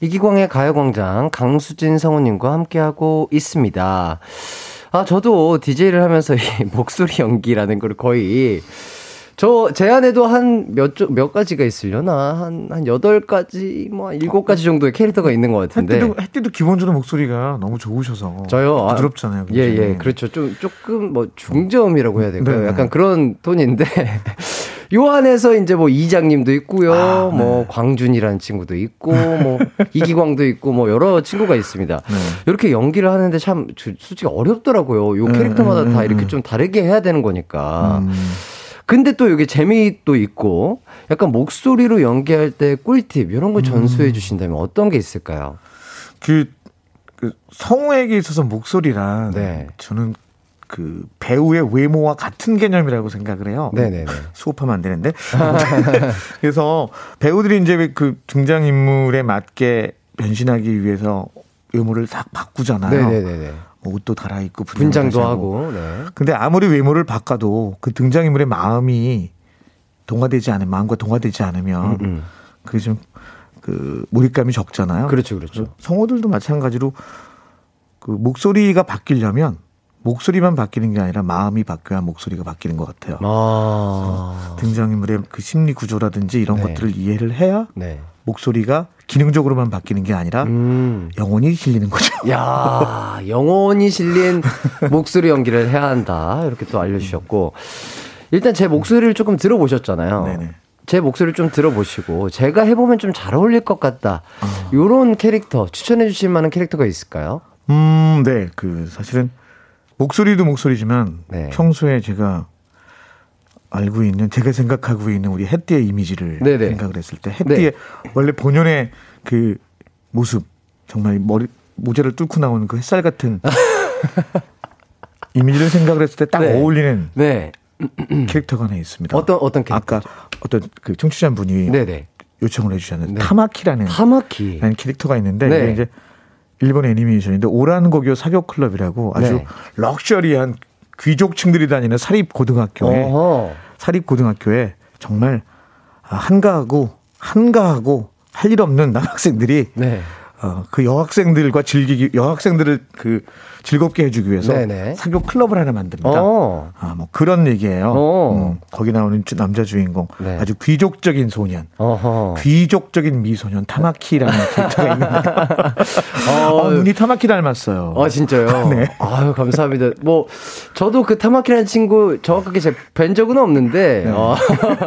이기광의 가요광장 강수진 성우님과 함께하고 있습니다. 아, 저도 DJ를 하면서 이 목소리 연기라는 걸 거의 저, 제 안에도 한 몇, 몇 가지가 있으려나? 한, 한 여덟 가지, 뭐, 일곱 가지 정도의 캐릭터가 있는 것 같은데. 햇띠도, 햇띠도 기본적으로 목소리가 너무 좋으셔서. 저요? 아, 부드럽잖아요. 아, 예, 예. 그렇죠. 좀, 조금 뭐, 중저음이라고 해야 될까요? 네, 네. 약간 그런 톤인데. 요 안에서 이제 뭐 이장님도 있고요. 아, 네. 뭐 광준이라는 친구도 있고 뭐 이기광도 있고 뭐 여러 친구가 있습니다. 네. 이렇게 연기를 하는데 참 솔직히 어렵더라고요. 요 네, 캐릭터마다 네, 다 이렇게 좀 다르게 해야 되는 거니까. 음. 근데 또 여기 재미도 있고 약간 목소리로 연기할 때 꿀팁 이런 걸 전수해 음. 주신다면 어떤 게 있을까요? 그, 그 성우에게 있어서 목소리란 네. 저는 그 배우의 외모와 같은 개념이라고 생각을 해요. 네네 수업하면 안 되는데. 그래서 배우들이 이제 그 등장 인물에 맞게 변신하기 위해서 외모를 딱 바꾸잖아요. 네네네. 뭐 옷도 갈아입고 분장도 하고. 네. 근데 아무리 외모를 바꿔도 그 등장 인물의 마음이 동화되지 않은 마음과 동화되지 않으면 음, 음. 그게 좀 그 몰입감이 적잖아요. 그렇죠, 그렇죠. 성우들도 마찬가지로 그 목소리가 바뀌려면 목소리만 바뀌는 게 아니라 마음이 바뀌어야 목소리가 바뀌는 것 같아요. 아. 등장인물의 그 심리 구조라든지 이런 네. 것들을 이해를 해야 네. 목소리가 기능적으로만 바뀌는 게 아니라 음. 영혼이 실리는 거죠. 야, 영혼이 실린 목소리 연기를 해야 한다. 이렇게 또 알려주셨고 일단 제 목소리를 조금 들어보셨잖아요. 네네. 제 목소리를 좀 들어보시고 제가 해보면 좀 잘 어울릴 것 같다. 어. 요런 캐릭터 추천해 주실 만한 캐릭터가 있을까요? 음, 네. 그 사실은 목소리도 목소리지만 네. 평소에 제가 알고 있는 제가 생각하고 있는 우리 햇띠의 이미지를 네네. 생각을 했을 때 햇띠의 네. 원래 본연의 그 모습 정말 머리 모자를 뚫고 나오는 그 햇살 같은 이미지를 생각을 했을 때딱 네. 어울리는 네. 캐릭터가 하나 있습니다. 어떤 어떤 캐릭터? 아까 어떤 그 청취자 분이 네네. 요청을 해주셨는데 네. 타마키라는 타마키. 캐릭터가 있는데 네. 이제 일본 애니메이션인데 오란고교 사교 클럽이라고 아주 네. 럭셔리한 귀족층들이 다니는 사립 고등학교에 사립 고등학교에 정말 한가하고 한가하고 할 일 없는 남학생들이 네. 어, 그 여학생들과 즐기기 여학생들을 그 즐겁게 해주기 위해서 네네. 사교 클럽을 하나 만듭니다. 어. 아, 뭐 그런 얘기예요. 어. 음, 거기 나오는 남자 주인공 네. 아주 귀족적인 소년, 어허. 귀족적인 미소년 타마키라는 캐릭터가 있는데 어, 어, 눈이 타마키 닮았어요. 아 진짜요? 네. 아유 감사합니다. 뭐 저도 그 타마키라는 친구 정확하게 뵌 적은 없는데 네. 어,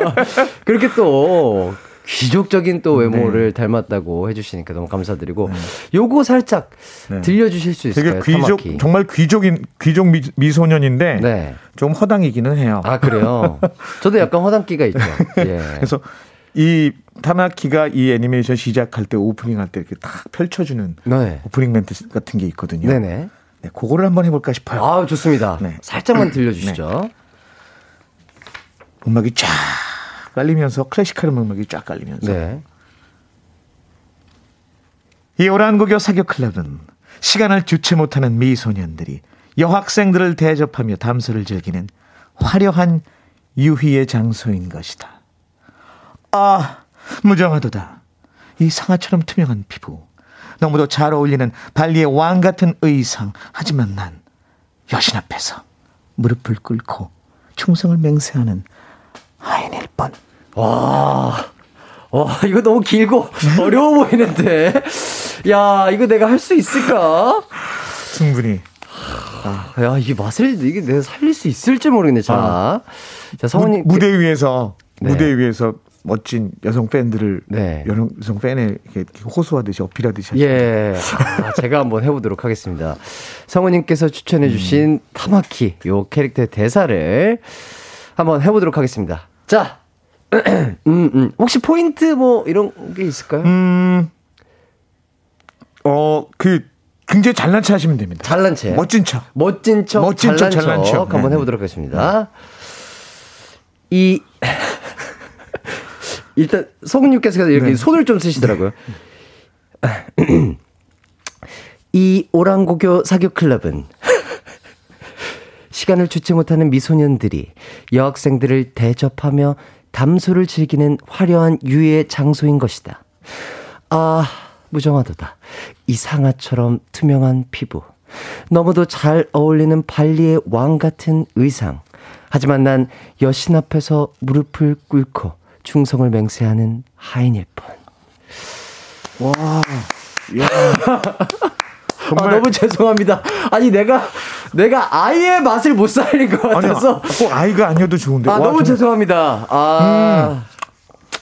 그렇게 또 귀족적인 또 외모를 네. 닮았다고 해주시니까 너무 감사드리고 네. 요거 살짝 네. 들려주실 수 있을까요? 되게 귀족 타마키. 정말 귀족인 귀족 미, 미소년인데 네. 좀 허당이기는 해요. 아 그래요? 저도 약간 허당기가 있죠. 예. 그래서 이 타마키가 이 애니메이션 시작할 때 오프닝 할 때 이렇게 딱 펼쳐주는 네. 오프닝 멘트 같은 게 있거든요. 네네. 네, 그거를 한번 해볼까 싶어요. 아, 좋습니다. 네. 살짝만 들려주시죠. 네. 음악이 쫙 깔리면서 클래식한 음악이 쫙 깔리면서. 네. 이 오란고교 사교 클럽은 시간을 주체 못하는 미소년들이 여학생들을 대접하며 담소를 즐기는 화려한 유희의 장소인 것이다. 아, 무정하도다. 이 상아처럼 투명한 피부, 너무도 잘 어울리는 발리의 왕 같은 의상. 하지만 난 여신 앞에서 무릎을 꿇고 충성을 맹세하는 하인일 뻔. 와, 와, 이거 너무 길고 어려워 보이는데. 야, 이거 내가 할 수 있을까? 충분히. 아, 야, 이 맛을 이게 내가 살릴 수 있을지 모르겠네. 자, 아. 자 성훈님 무, 대 위에서 네. 무대 위에서 멋진 여성 팬들을 네. 여성 팬에 호소하듯이 어필하듯이 예 아, 제가 한번 해보도록 하겠습니다 성우님께서 추천해주신 음. 타마키 요 캐릭터의 대사를 한번 해보도록 하겠습니다 자 음, 음. 혹시 포인트 뭐 이런 게 있을까요? 음, 어, 그, 굉장히 잘난 체 하시면 됩니다. 잘난 체. 멋진 척. 멋진 척. 멋진 척, 잘난 척. 한번 네. 해보도록 하겠습니다. 이, 일단, 성우님께서 이렇게 네. 손을 좀 쓰시더라고요. 네. 이 오랑고교 사교 클럽은 시간을 주체 못하는 미소년들이 여학생들을 대접하며 담소를 즐기는 화려한 유해 장소인 것이다. 아, 무정하도다. 이 상아처럼 투명한 피부. 너무도 잘 어울리는 발리의 왕 같은 의상. 하지만 난 여신 앞에서 무릎을 꿇고 충성을 맹세하는 하인일 뿐. 와, 야. 정말 아, 너무 죄송합니다. 아니 내가 내가 아이의 맛을 못 살린 것 같아서. 아니, 꼭 아이가 아니어도 좋은데. 아 와, 너무 정말. 죄송합니다. 아. 음.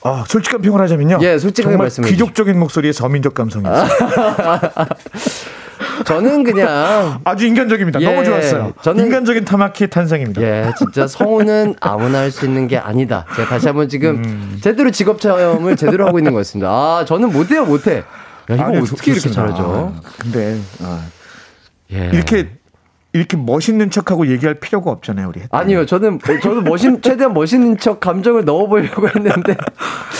아, 솔직한 평을 하자면요. 예, 솔직하게 말씀해 귀족적인 목소리의 서민적 감성이었어요. 저는 그냥 아주 인간적입니다. 예, 너무 좋았어요. 저는 인간적인 타마키의 탄생입니다. 예, 진짜 성우는 아무나 할 수 있는 게 아니다. 제가 다시 한번 지금 음. 제대로 직업 체험을 제대로 하고 있는 거였습니다. 아, 저는 못해요, 못해. 야, 이거 아, 네, 어떻게 좋, 이렇게 잘하죠? 아, 근데 아, 예. 이렇게 이렇게 멋있는 척하고 얘기할 필요가 없잖아요, 우리. 아니요, 저는 저도 멋있 최대한 멋있는 척 감정을 넣어보려고 했는데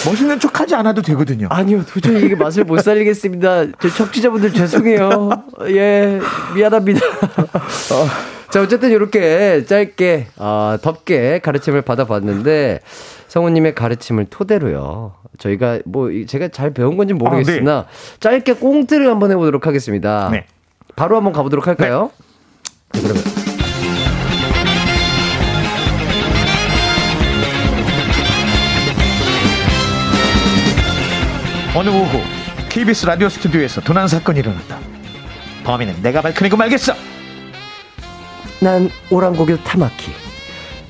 멋있는 척하지 않아도 되거든요. 아니요, 도저히 이게 맛을 못 살리겠습니다. 저 청취자분들 죄송해요. 예, 미안합니다. 어, 자, 어쨌든 이렇게 짧게 어, 덥게 가르침을 받아봤는데 성우님의 가르침을 토대로요. 저희가 뭐 제가 잘 배운 건지 모르겠으나 아, 네. 짧게 꽁트를 한번 해보도록 하겠습니다. 네. 바로 한번 가보도록 할까요? 네. 네, 그러면. 어느 오후 KBS 라디오 스튜디오에서 도난 사건이 일어났다. 범인은 내가 밝혀내고 말겠어. 난 오랑고교 타마키.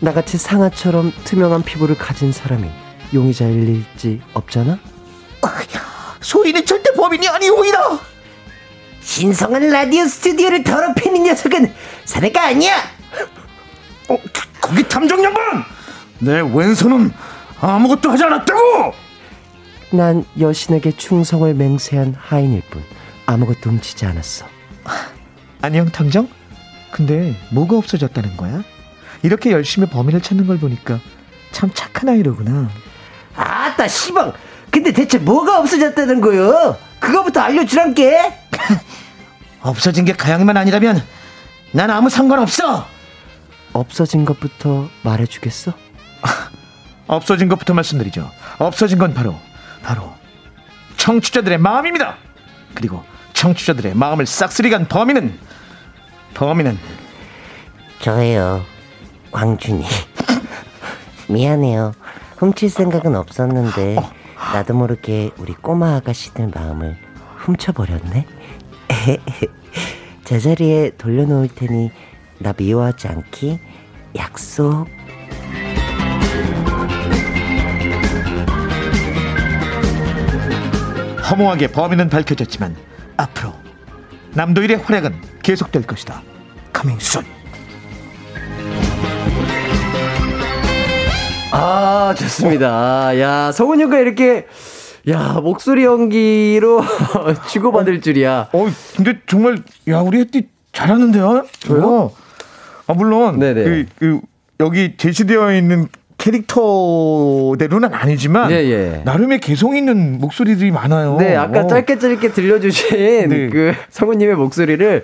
나같이 상아처럼 투명한 피부를 가진 사람이 용의자일 일지 없잖아? 소희는 절대 범인이 아니오이다. 신성한 라디오 스튜디오를 더럽히는 녀석은 사내가 아니야. 어, 거기 탐정 양반! 내 왼손은 아무것도 하지 않았다고! 난 여신에게 충성을 맹세한 하인일 뿐 아무것도 훔치지 않았어. 안녕 탐정? 근데 뭐가 없어졌다는 거야? 이렇게 열심히 범인을 찾는 걸 보니까 참 착한 아이로구나. 아따 시방 근데 대체 뭐가 없어졌다는 거요? 그거부터 알려주란게. 없어진 게 가양이만 아니라면 난 아무 상관없어. 없어진 것부터 말해주겠어? 없어진 것부터 말씀드리죠. 없어진 건 바로 바로 청취자들의 마음입니다. 그리고 청취자들의 마음을 싹쓸이간 범인은 범인은 저예요. 광준이. 미안해요. 훔칠 생각은 없었는데 어. 나도 모르게 우리 꼬마 아가씨들 마음을 훔쳐버렸네. 제자리에 돌려놓을 테니 나 미워하지 않기 약속. 허무하게 범인은 밝혀졌지만 앞으로 남도일의 활약은 계속될 것이다. 카밍 순. 아, 좋습니다. 야, 성훈이 형과 이렇게 야, 목소리 연기로 주고받을 줄이야. 어, 근데 정말, 야, 우리 혜띠 잘하는데요? 저요? 어. 아, 물론, 네네. 그, 그, 여기 제시되어 있는 캐릭터대로는 아니지만 예, 예. 나름의 개성 있는 목소리들이 많아요. 네, 아까 어. 짧게 짧게 들려주신 네. 그 성우님의 목소리를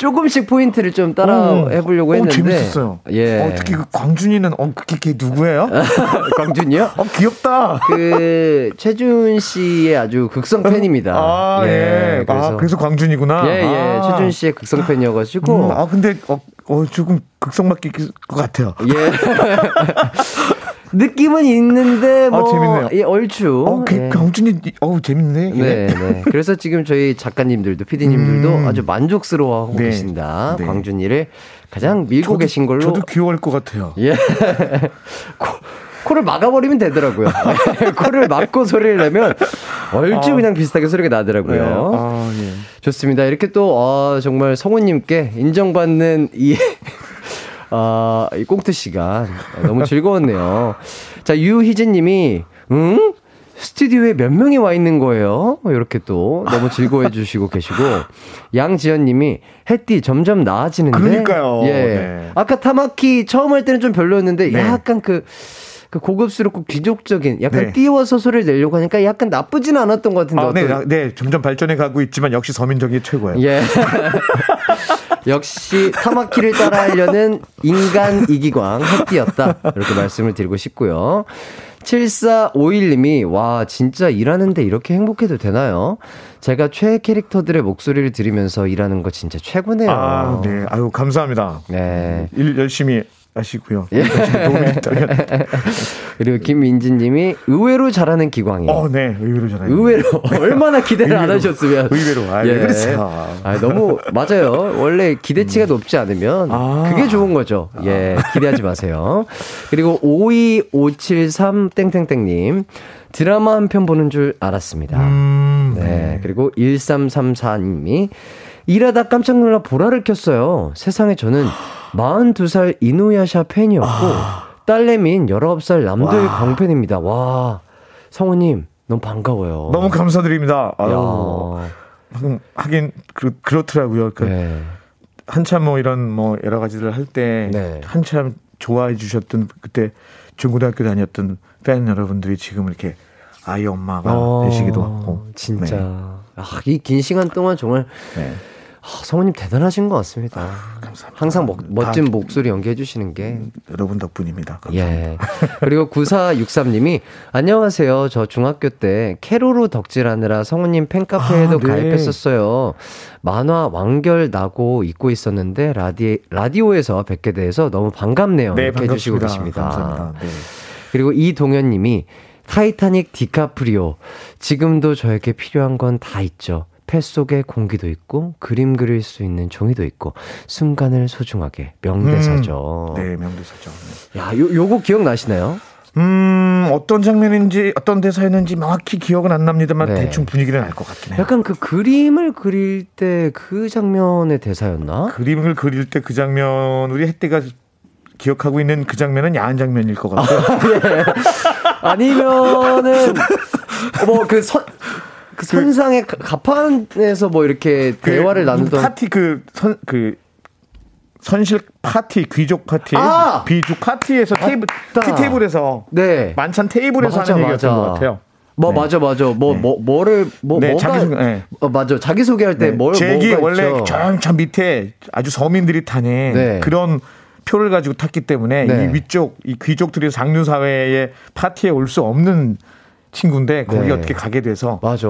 조금씩 포인트를 좀 따라 어, 해보려고 했는데. 어, 재밌었어요. 예. 어, 특히 그 광준이는, 어, 그게 누구예요? 광준이요? 어, 귀엽다. 그, 최준 씨의 아주 극성 팬입니다. 아, 예. 예. 그래서, 아, 그래서 광준이구나. 예, 예. 아. 최준 씨의 극성 팬이어가지고. 음, 아, 근데, 어, 어, 조금 극성 맡길 것 같아요. 예. 느낌은 있는데 아, 뭐 아, 재밌네요. 예, 얼추. 어, 그, 예. 강준이 어우 재밌네. 네, 네. 그래서 지금 저희 작가님들도 피디님들도 음. 아주 만족스러워하고 네. 계신다. 네. 광준이를 가장 밀고 저도, 계신 걸로. 저도 귀여워할 것 같아요. 예. 코, 코를 막아버리면 되더라고요. 코를 막고 소리를 내면 얼추 아. 그냥 비슷하게 소리가 나더라고요. 네. 아, 예. 좋습니다. 이렇게 또 아, 정말 성우님께 인정받는 이 어, 이 꽁트 시간 너무 즐거웠네요. 자, 유희진 님이, 응? 스튜디오에 몇 명이 와 있는 거예요? 이렇게 또 너무 즐거워해 주시고 계시고 양지연 님이 햇띠 점점 나아지는데 그러니까요. 예. 네. 아까 타마키 처음 할 때는 좀 별로였는데 네. 약간 그, 그 고급스럽고 귀족적인 약간 네. 띄워서 소리를 내려고 하니까 약간 나쁘진 않았던 것 같은데. 아, 네. 네, 점점 발전해 가고 있지만 역시 서민정이 최고예요. 예. 역시 타마키를 따라하려는 인간 이기광 햇띠였다. 이렇게 말씀을 드리고 싶고요. 7451님이, 와, 진짜 일하는데 이렇게 행복해도 되나요? 제가 최애 캐릭터들의 목소리를 들으면서 일하는 거 진짜 최고네요. 아, 네. 아유, 감사합니다. 네. 일 열심히 하시고요. 예. 그리고 김민진 님이 의외로 잘하는 기광이요. 어, 네. 의외로 잘하는. 의외로. 얼마나 기대를 의외로, 안 하셨으면. 의외로. 아, 예. 그랬어요. 아, 너무, 맞아요. 원래 기대치가 음. 높지 않으면 아. 그게 좋은 거죠. 예. 기대하지 마세요. 그리고 52573 땡땡땡님. 드라마 한 편 보는 줄 알았습니다. 음, 네. 네. 그리고 1334님이 일하다 깜짝 놀라 보라를 켰어요. 세상에 저는 42살 이누야샤 팬이었고 아. 딸내미인 19살 남도의 광팬입니다. 와. 성우님, 너무 반가워요. 너무 감사드립니다. 아유. 하긴 그, 그렇더라고요. 그 네. 한참 뭐 이런 뭐 여러 가지를 할때 네. 한참 좋아해 주셨던 그때 중고등학교 다녔던 팬 여러분들이 지금 이렇게 아이 엄마가 어, 되시기도 하고 진짜 네. 아, 이 긴 시간 동안 정말 네. 아, 성우님 대단하신 것 같습니다. 아, 감사합니다. 항상 mo, 멋진 다, 목소리 연기해 주시는 게 음, 여러분 덕분입니다. 감사합니다. 예. 그리고 9463님이 안녕하세요. 저 중학교 때 캐로로 덕질하느라 성우님 팬카페에도 아, 네. 가입했었어요. 만화 완결 나고 잊고 있었는데 라디 라디오에서 뵙게 돼서 너무 반갑네요. 네, 이렇게 해주시고 계십니다. 감사합니다. 네. 그리고 이동현님이 타이타닉 디카프리오 지금도 저에게 필요한 건 다 있죠. 폐 속에 공기도 있고 그림 그릴 수 있는 종이도 있고 순간을 소중하게 명대사죠. 음, 네, 명대사죠. 네. 야, 요 요거 기억나시나요? 음, 어떤 장면인지 어떤 대사였는지 명확히 기억은 안 납니다만 네. 대충 분위기는 알 것 같긴 해요. 약간 그 그림을 그릴 때 그 장면의 대사였나? 그림을 그릴 때 그 장면 우리 혜태가 기억하고 있는 그 장면은 야한 장면일 것 같아요. 아, 예. 아니면은 뭐그 선, 그 선상의 그, 갑판에서 뭐 이렇게 그, 대화를 나누던 파티 그 선 그 선실 파티 귀족 파티 아! 귀족 파티에서 테이블 티 테이블에서 네 만찬 테이블에서 맞아, 하는 얘기였던 것 같아요. 뭐 네. 맞아 맞아 뭐뭐 네. 뭐, 뭐를 뭐 네, 뭐가 자기소개, 네. 어 맞아 자기 소개할 때뭘 네. 제기 원래 저저 밑에 아주 서민들이 타는 네. 그런 표를 가지고 탔기 때문에 이 위쪽 이 귀족들이 상류 사회의 파티에 올 수 없는 친구인데 거기 네. 어떻게 가게 돼서 맞아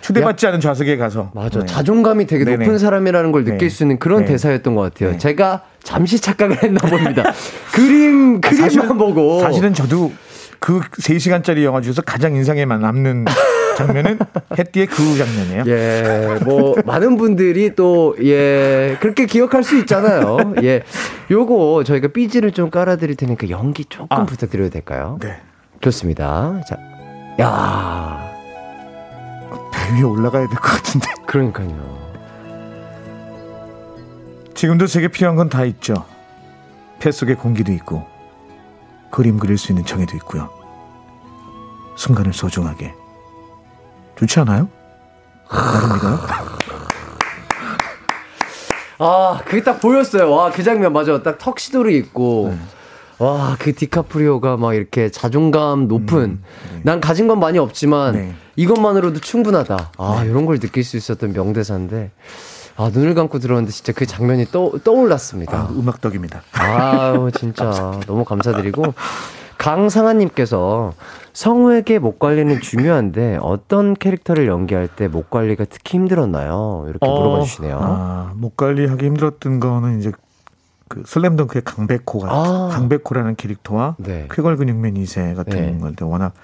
초대받지 야, 않은 좌석에 가서 맞아 네. 자존감이 되게 네네. 높은 사람이라는 걸 느낄 네. 수 있는 그런 네. 대사였던 것 같아요. 네. 제가 잠시 착각을 했나 봅니다. 그림 아, 그림만 사실은, 보고 사실은 저도 그 3시간짜리 영화 중에서 가장 인상에 남는 장면은 해띠의 그 장면이에요. 예, 뭐 많은 분들이 또 예 그렇게 기억할 수 있잖아요. 예, 요거 저희가 삐지를 좀 깔아드릴 테니까 연기 조금 아. 부탁드려도 될까요? 네, 좋습니다. 자, 야. 배 위에 올라가야 될 것 같은데. 그러니까요. 지금도 제게 필요한 건 다 있죠. 폐 속에 공기도 있고 그림 그릴 수 있는 정의도 있고요. 순간을 소중하게. 좋지 않아요? 나름이가요? 아, 그게 딱 보였어요. 와, 그 장면 맞아. 딱 턱시도를 입고. 네. 와, 그 디카프리오가 막 이렇게 자존감 높은. 음, 네. 난 가진 건 많이 없지만 네. 이것만으로도 충분하다. 아, 네. 이런 걸 느낄 수 있었던 명대사인데. 아, 눈을 감고 들었는데 진짜 그 장면이 떠, 떠올랐습니다. 아, 음악덕입니다. 아유, 진짜 너무 감사드리고. 강상아님께서 성우에게 목 관리는 중요한데 어떤 캐릭터를 연기할 때 목 관리가 특히 힘들었나요? 이렇게 어, 물어봐 주시네요. 아, 목 관리하기 힘들었던 거는 이제 그 슬램덩크의 강백호가 아. 강백호라는 캐릭터와 네. 쾌걸 근육맨 2세 같은 네. 건데 워낙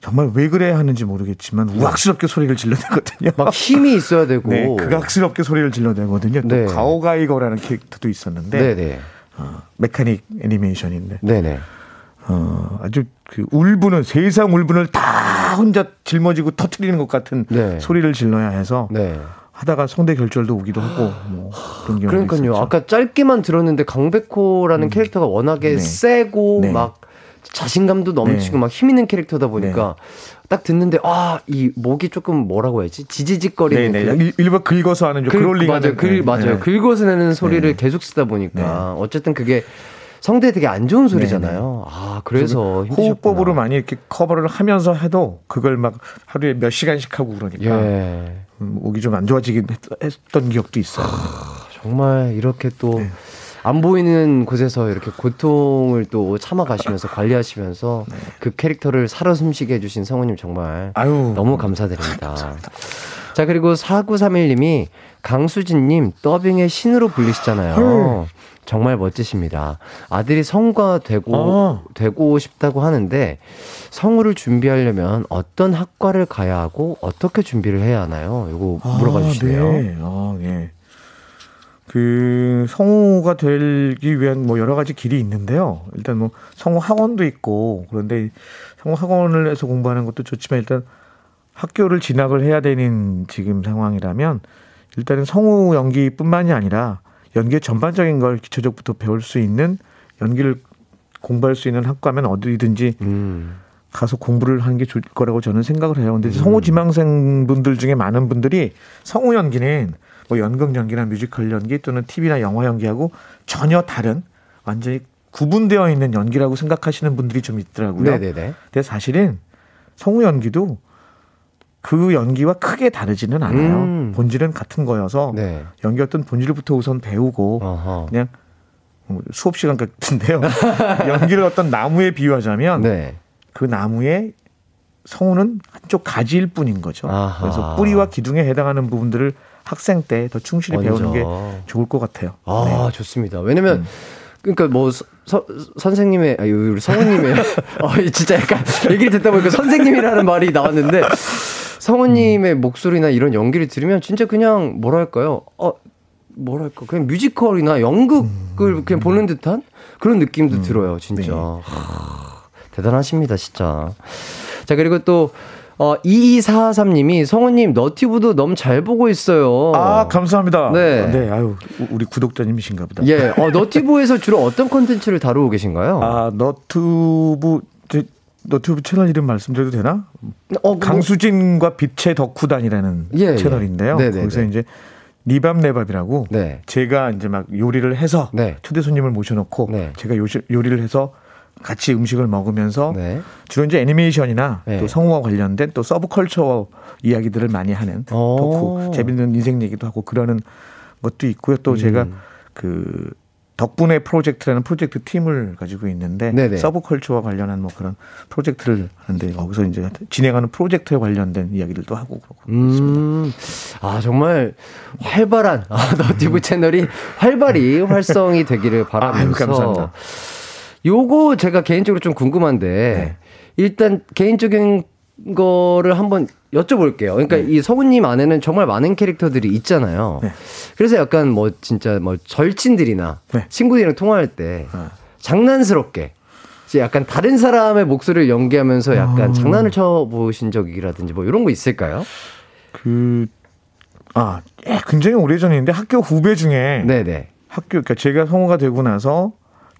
정말 왜 그래 하는지 모르겠지만 네. 우악스럽게 소리를 질러대거든요. 막 힘이 있어야 되고 네, 극악스럽게 소리를 질러대거든요. 또 네. 가오가이거라는 캐릭터도 있었는데 네, 네. 어, 메카닉 애니메이션인데 네네. 어, 아주 그 울분을 세상 울분을 다 혼자 짊어지고 터트리는 것 같은 네. 소리를 질러야 해서 네. 하다가 성대 결절도 오기도 하고 뭐 그런 경우 그러니까요. 있었죠. 아까 짧게만 들었는데 강백호라는 음. 캐릭터가 워낙에 네. 세고 네. 막 자신감도 넘치고 네. 막힘 있는 캐릭터다 보니까 네. 딱 듣는데 아 이 목이 조금 뭐라고 해야지 지지직거리는 네, 네. 그, 일부 긁어서 하는 글, 그롤링 맞아요. 글, 맞아요. 긁어서 내는 소리를 계속 쓰다 보니까 어쨌든 그게 성대 되게 안 좋은 소리잖아요. 네네. 아, 그래서 호흡법으로 많이 이렇게 커버를 하면서 해도 그걸 막 하루에 몇 시간씩 하고 그러니까 예. 음, 목이 좀 안 좋아지긴 했, 던 기억도 있어요. 아, 정말 이렇게 또 네. 안 보이는 곳에서 이렇게 고통을 또 참아가시면서 관리하시면서 네. 그 캐릭터를 살아 숨쉬게 해주신 성우님 정말 아유. 너무 감사드립니다. 감사합니다. 자, 그리고 4931님이 강수진님 더빙의 신으로 불리시잖아요. 헐. 정말 멋지십니다. 아들이 성우가 되고 어. 되고 싶다고 하는데 성우를 준비하려면 어떤 학과를 가야 하고 어떻게 준비를 해야 하나요? 이거 아, 물어봐 주시네요. 네. 아, 네. 그 성우가 되기 위한 뭐 여러 가지 길이 있는데요. 일단 뭐 성우 학원도 있고 그런데 성우 학원을 해서 공부하는 것도 좋지만 일단 학교를 진학을 해야 되는 지금 상황이라면 일단은 성우 연기뿐만이 아니라 연기의 전반적인 걸 기초적부터 배울 수 있는 연기를 공부할 수 있는 학과면 어디든지 음. 가서 공부를 하는 게 좋을 거라고 저는 생각을 해요. 근데 음. 성우 지망생 분들 중에 많은 분들이 성우 연기는 뭐 연극 연기나 뮤지컬 연기 또는 TV나 영화 연기하고 전혀 다른 완전히 구분되어 있는 연기라고 생각하시는 분들이 좀 있더라고요. 네네네. 근데 사실은 성우 연기도 그 연기와 크게 다르지는 않아요. 음. 본질은 같은 거여서 네. 연기 어떤 본질부터 우선 배우고 어허. 그냥 뭐 수업 시간 같은데요. 연기를 어떤 나무에 비유하자면 네. 그 나무의 성우는 한쪽 가지일 뿐인 거죠. 아하. 그래서 뿌리와 기둥에 해당하는 부분들을 학생 때 더 충실히 먼저. 배우는 게 좋을 것 같아요. 아 네. 좋습니다. 왜냐면 음. 그러니까 뭐 서, 선생님의 아니 우리 성우님의 어 진짜 약간 얘기를 듣다 보니까 선생님이라는 말이 나왔는데 성우님의 음. 목소리나 이런 연기를 들으면 진짜 그냥 뭐랄까요? 어 뭐랄까 그냥 뮤지컬이나 연극을 음. 그냥 보는 듯한 그런 느낌도 음. 들어요, 진짜. 네. 하, 대단하십니다, 진짜. 자 그리고 또 어, 2243님이 성우님 너튜브도 너무 잘 보고 있어요. 아, 감사합니다. 네. 네, 아유, 우리 구독자님이신가 보다. 예. 어, 너튜브에서 주로 어떤 콘텐츠를 다루고 계신가요? 아, 너튜브, 너튜브 채널 이름 말씀드려도 되나? 어, 뭐. 강수진과 빛의 덕후단이라는 예, 예. 채널인데요. 예. 거기서 이제 리밥 네밥이라고 네. 제가 이제 막 요리를 해서 네. 초대 손님을 모셔놓고 네. 제가 요리를 해서 같이 음식을 먹으면서 네. 주로 이제 애니메이션이나 네. 또 성우와 관련된 또 서브컬처 이야기들을 많이 하는 덕후 재밌는 인생 얘기도 하고 그러는 것도 있고요. 또 음. 제가 그 덕분에 프로젝트라는 프로젝트 팀을 가지고 있는데 네네. 서브컬처와 관련한 뭐 그런 프로젝트를 하는데 거기서 이제 진행하는 프로젝트에 관련된 이야기들도 하고 그러고 음. 있습니다. 아 정말 활발한 아, 너튜브 채널이 활발히 활성이 되기를 바라면서 아유, 감사합니다. 요거 제가 개인적으로 좀 궁금한데 네. 일단 개인적인 거를 한번 여쭤볼게요. 그러니까 네. 이 성우님 안에는 정말 많은 캐릭터들이 있잖아요. 네. 그래서 약간 뭐 진짜 뭐 절친들이나 네. 친구들이랑 통화할 때 네. 장난스럽게 약간 다른 사람의 목소리를 연기하면서 약간 어... 장난을 쳐보신 적이라든지 뭐 이런 거 있을까요? 그, 아, 예, 굉장히 오래 전인데 학교 후배 중에 네네. 학교, 그러니까 제가 성우가 되고 나서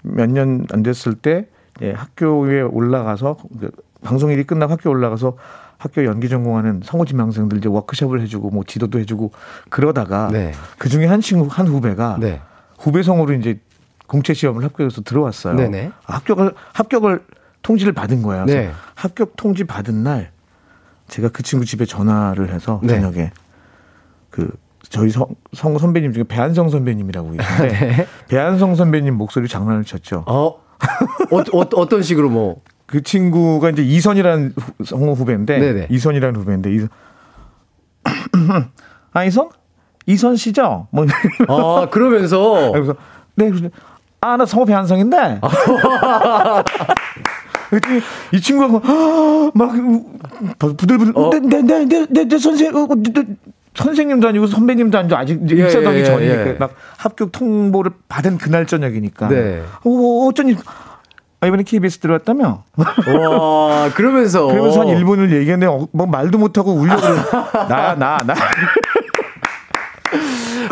몇 년 안 됐을 때 예, 학교에 올라가서 그 방송 일이 끝나고 학교 올라가서 학교 연기 전공하는 성우 지망생들 이제 워크숍을 해주고 뭐 지도도 해주고 그러다가 네. 그 중에 한 친구 한 후배가 네. 후배 성우로 이제 공채 시험을 합격해서 들어왔어요. 네네. 합격을 합격을 통지를 받은 거야. 네. 합격 통지 받은 날 제가 그 친구 집에 전화를 해서 네. 저녁에 그 저희 성, 성 선배님 중에 배한성 선배님이라고 계신데 네. 배한성 선배님 목소리 장난을 쳤죠. 어, 어, 어 어떤 식으로 뭐? 그 친구가 이제 이선이라는 성우 후배인데 네네. 이선이라는 후배인데 이선 아 이선 이선 씨죠? 뭐 아, 그러면서 그래서 네 아 나 성우 배한성인데 이 친구가 막 부들부들 어. 내내 내내내 선생 어, 내, 선생님도 아니고 선배님도 아니고 아직 예, 입사하기 예, 전이니까 예. 막 합격 통보를 받은 그날 저녁이니까 네. 어, 어쩐지 아, 이번에 KBS 들어왔다며? 와, 그러면서. 그러면서 한 1분을 얘기했는데, 어, 뭐 말도 못하고 울려고 나, 나, 나.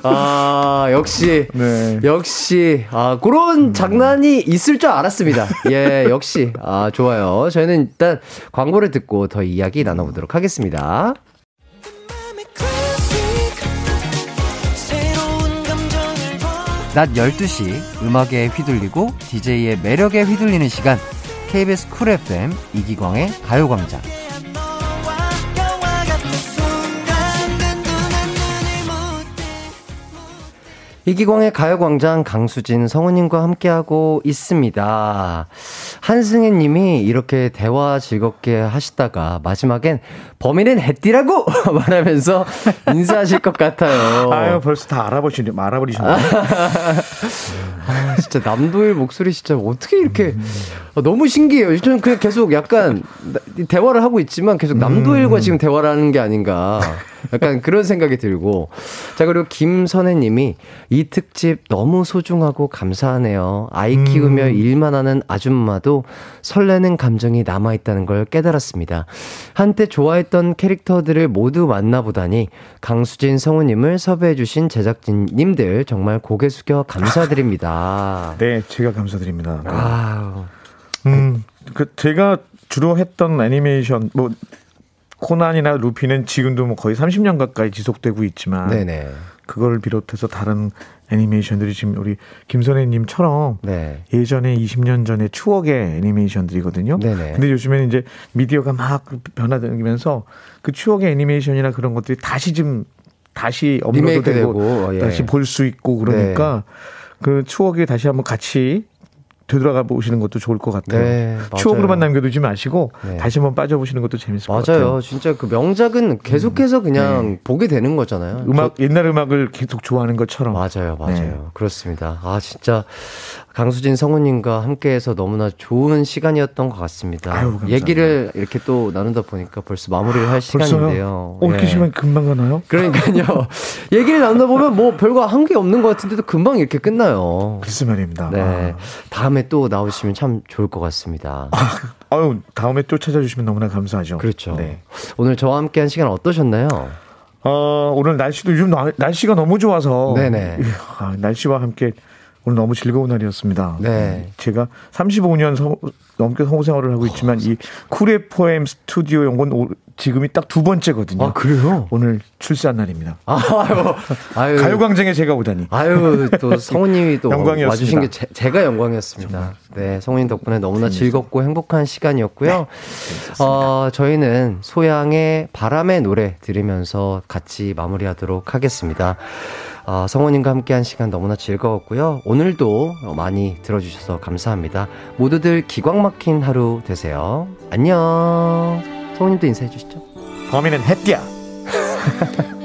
아, 역시. 네. 역시. 아, 그런 장난이 있을 줄 알았습니다. 예, 역시. 아, 좋아요. 저희는 일단 광고를 듣고 더 이야기 나눠보도록 하겠습니다. 낮 12시 음악에 휘둘리고 DJ의 매력에 휘둘리는 시간 KBS 쿨 FM 이기광의 가요광장 이기광의 가요광장 강수진 성우님과 함께하고 있습니다. 한승혜 님이 이렇게 대화 즐겁게 하시다가 마지막엔 범인은 해띠라고 말하면서 인사하실 것 같아요. 아유, 벌써 다 알아보시네, 알아버리셨네. 아, 진짜 남도일 목소리 진짜 어떻게 이렇게 음. 너무 신기해요. 저는 그냥 계속 약간 대화를 하고 있지만 계속 남도일과 음. 지금 대화를 하는 게 아닌가. 약간 그런 생각이 들고. 자, 그리고 김선혜 님이 이 특집 너무 소중하고 감사하네요. 아이 키우며 음. 일만 하는 아줌마도 설레는 감정이 남아있다는 걸 깨달았습니다. 한때 좋아했던 캐릭터들을 모두 만나보다니 강수진 성우님을 섭외해주신 제작진님들 정말 고개 숙여 감사드립니다. 네, 제가 감사드립니다. 네. 아 음, 그 제가 주로 했던 애니메이션 뭐 코난이나 루피는 지금도 뭐 거의 30년 가까이 지속되고 있지만 네네. 그걸 비롯해서 다른 애니메이션들이 지금 우리 김선혜님처럼 네. 예전에 20년 전에 추억의 애니메이션들이거든요. 네네. 근데 요즘에는 이제 미디어가 막 변화되면서 그 추억의 애니메이션이나 그런 것들이 다시 좀 다시 업로드되고 예. 다시 볼 수 있고 그러니까 네. 그 추억이 다시 한번 같이 되돌아가 보시는 것도 좋을 것 같아요. 네, 추억으로만 남겨두지 마시고 네. 다시 한번 빠져보시는 것도 재밌을 맞아요. 것 같아요. 맞아요. 진짜 그 명작은 계속해서 음. 그냥 네. 보게 되는 거잖아요. 음악 저, 옛날 음악을 계속 좋아하는 것처럼. 맞아요, 맞아요. 네. 그렇습니다. 아 진짜 강수진 성우님과 함께해서 너무나 좋은 시간이었던 것 같습니다. 아유, 얘기를 이렇게 또 나누다 보니까 벌써 마무리를 할 아, 시간인데요. 어, 이렇게 네. 시간 금방 가나요? 그러니까요. 얘기를 나누다 보면 뭐 별거 한 게 없는 것 같은데도 금방 이렇게 끝나요. 글쎄 말입니다. 네. 아. 다음에 또 나오시면 참 좋을 것 같습니다. 아, 아유, 다음에 또 찾아주시면 너무나 감사하죠. 그렇죠. 네. 오늘 저와 함께 한 시간 어떠셨나요? 어, 오늘 날씨도 요즘 날씨가 너무 좋아서. 네네. 아, 날씨와 함께 오늘 너무 즐거운 날이었습니다. 네. 제가 35년 성, 넘게 성우 생활을 하고 있지만 어, 이 쿨의 포엠 스튜디오 연건 지금이 딱 두 번째거든요. 아, 그래요? 오늘 출산 날입니다. 아, 아유, 아유. 가요광장에 제가 오다니. 아유, 또 성우님이 또 와주신 게 제, 가 영광이었습니다. 정말. 네, 성우님 덕분에 너무나 재밌어. 즐겁고 행복한 시간이었고요. 네, 어, 저희는 소양의 바람의 노래 들으면서 같이 마무리하도록 하겠습니다. 어, 성우님과 함께한 시간 너무나 즐거웠고요. 오늘도 많이 들어주셔서 감사합니다. 모두들 기광 막힌 하루 되세요. 안녕. 성우님도 인사해 주시죠. 범인은 햇띠야.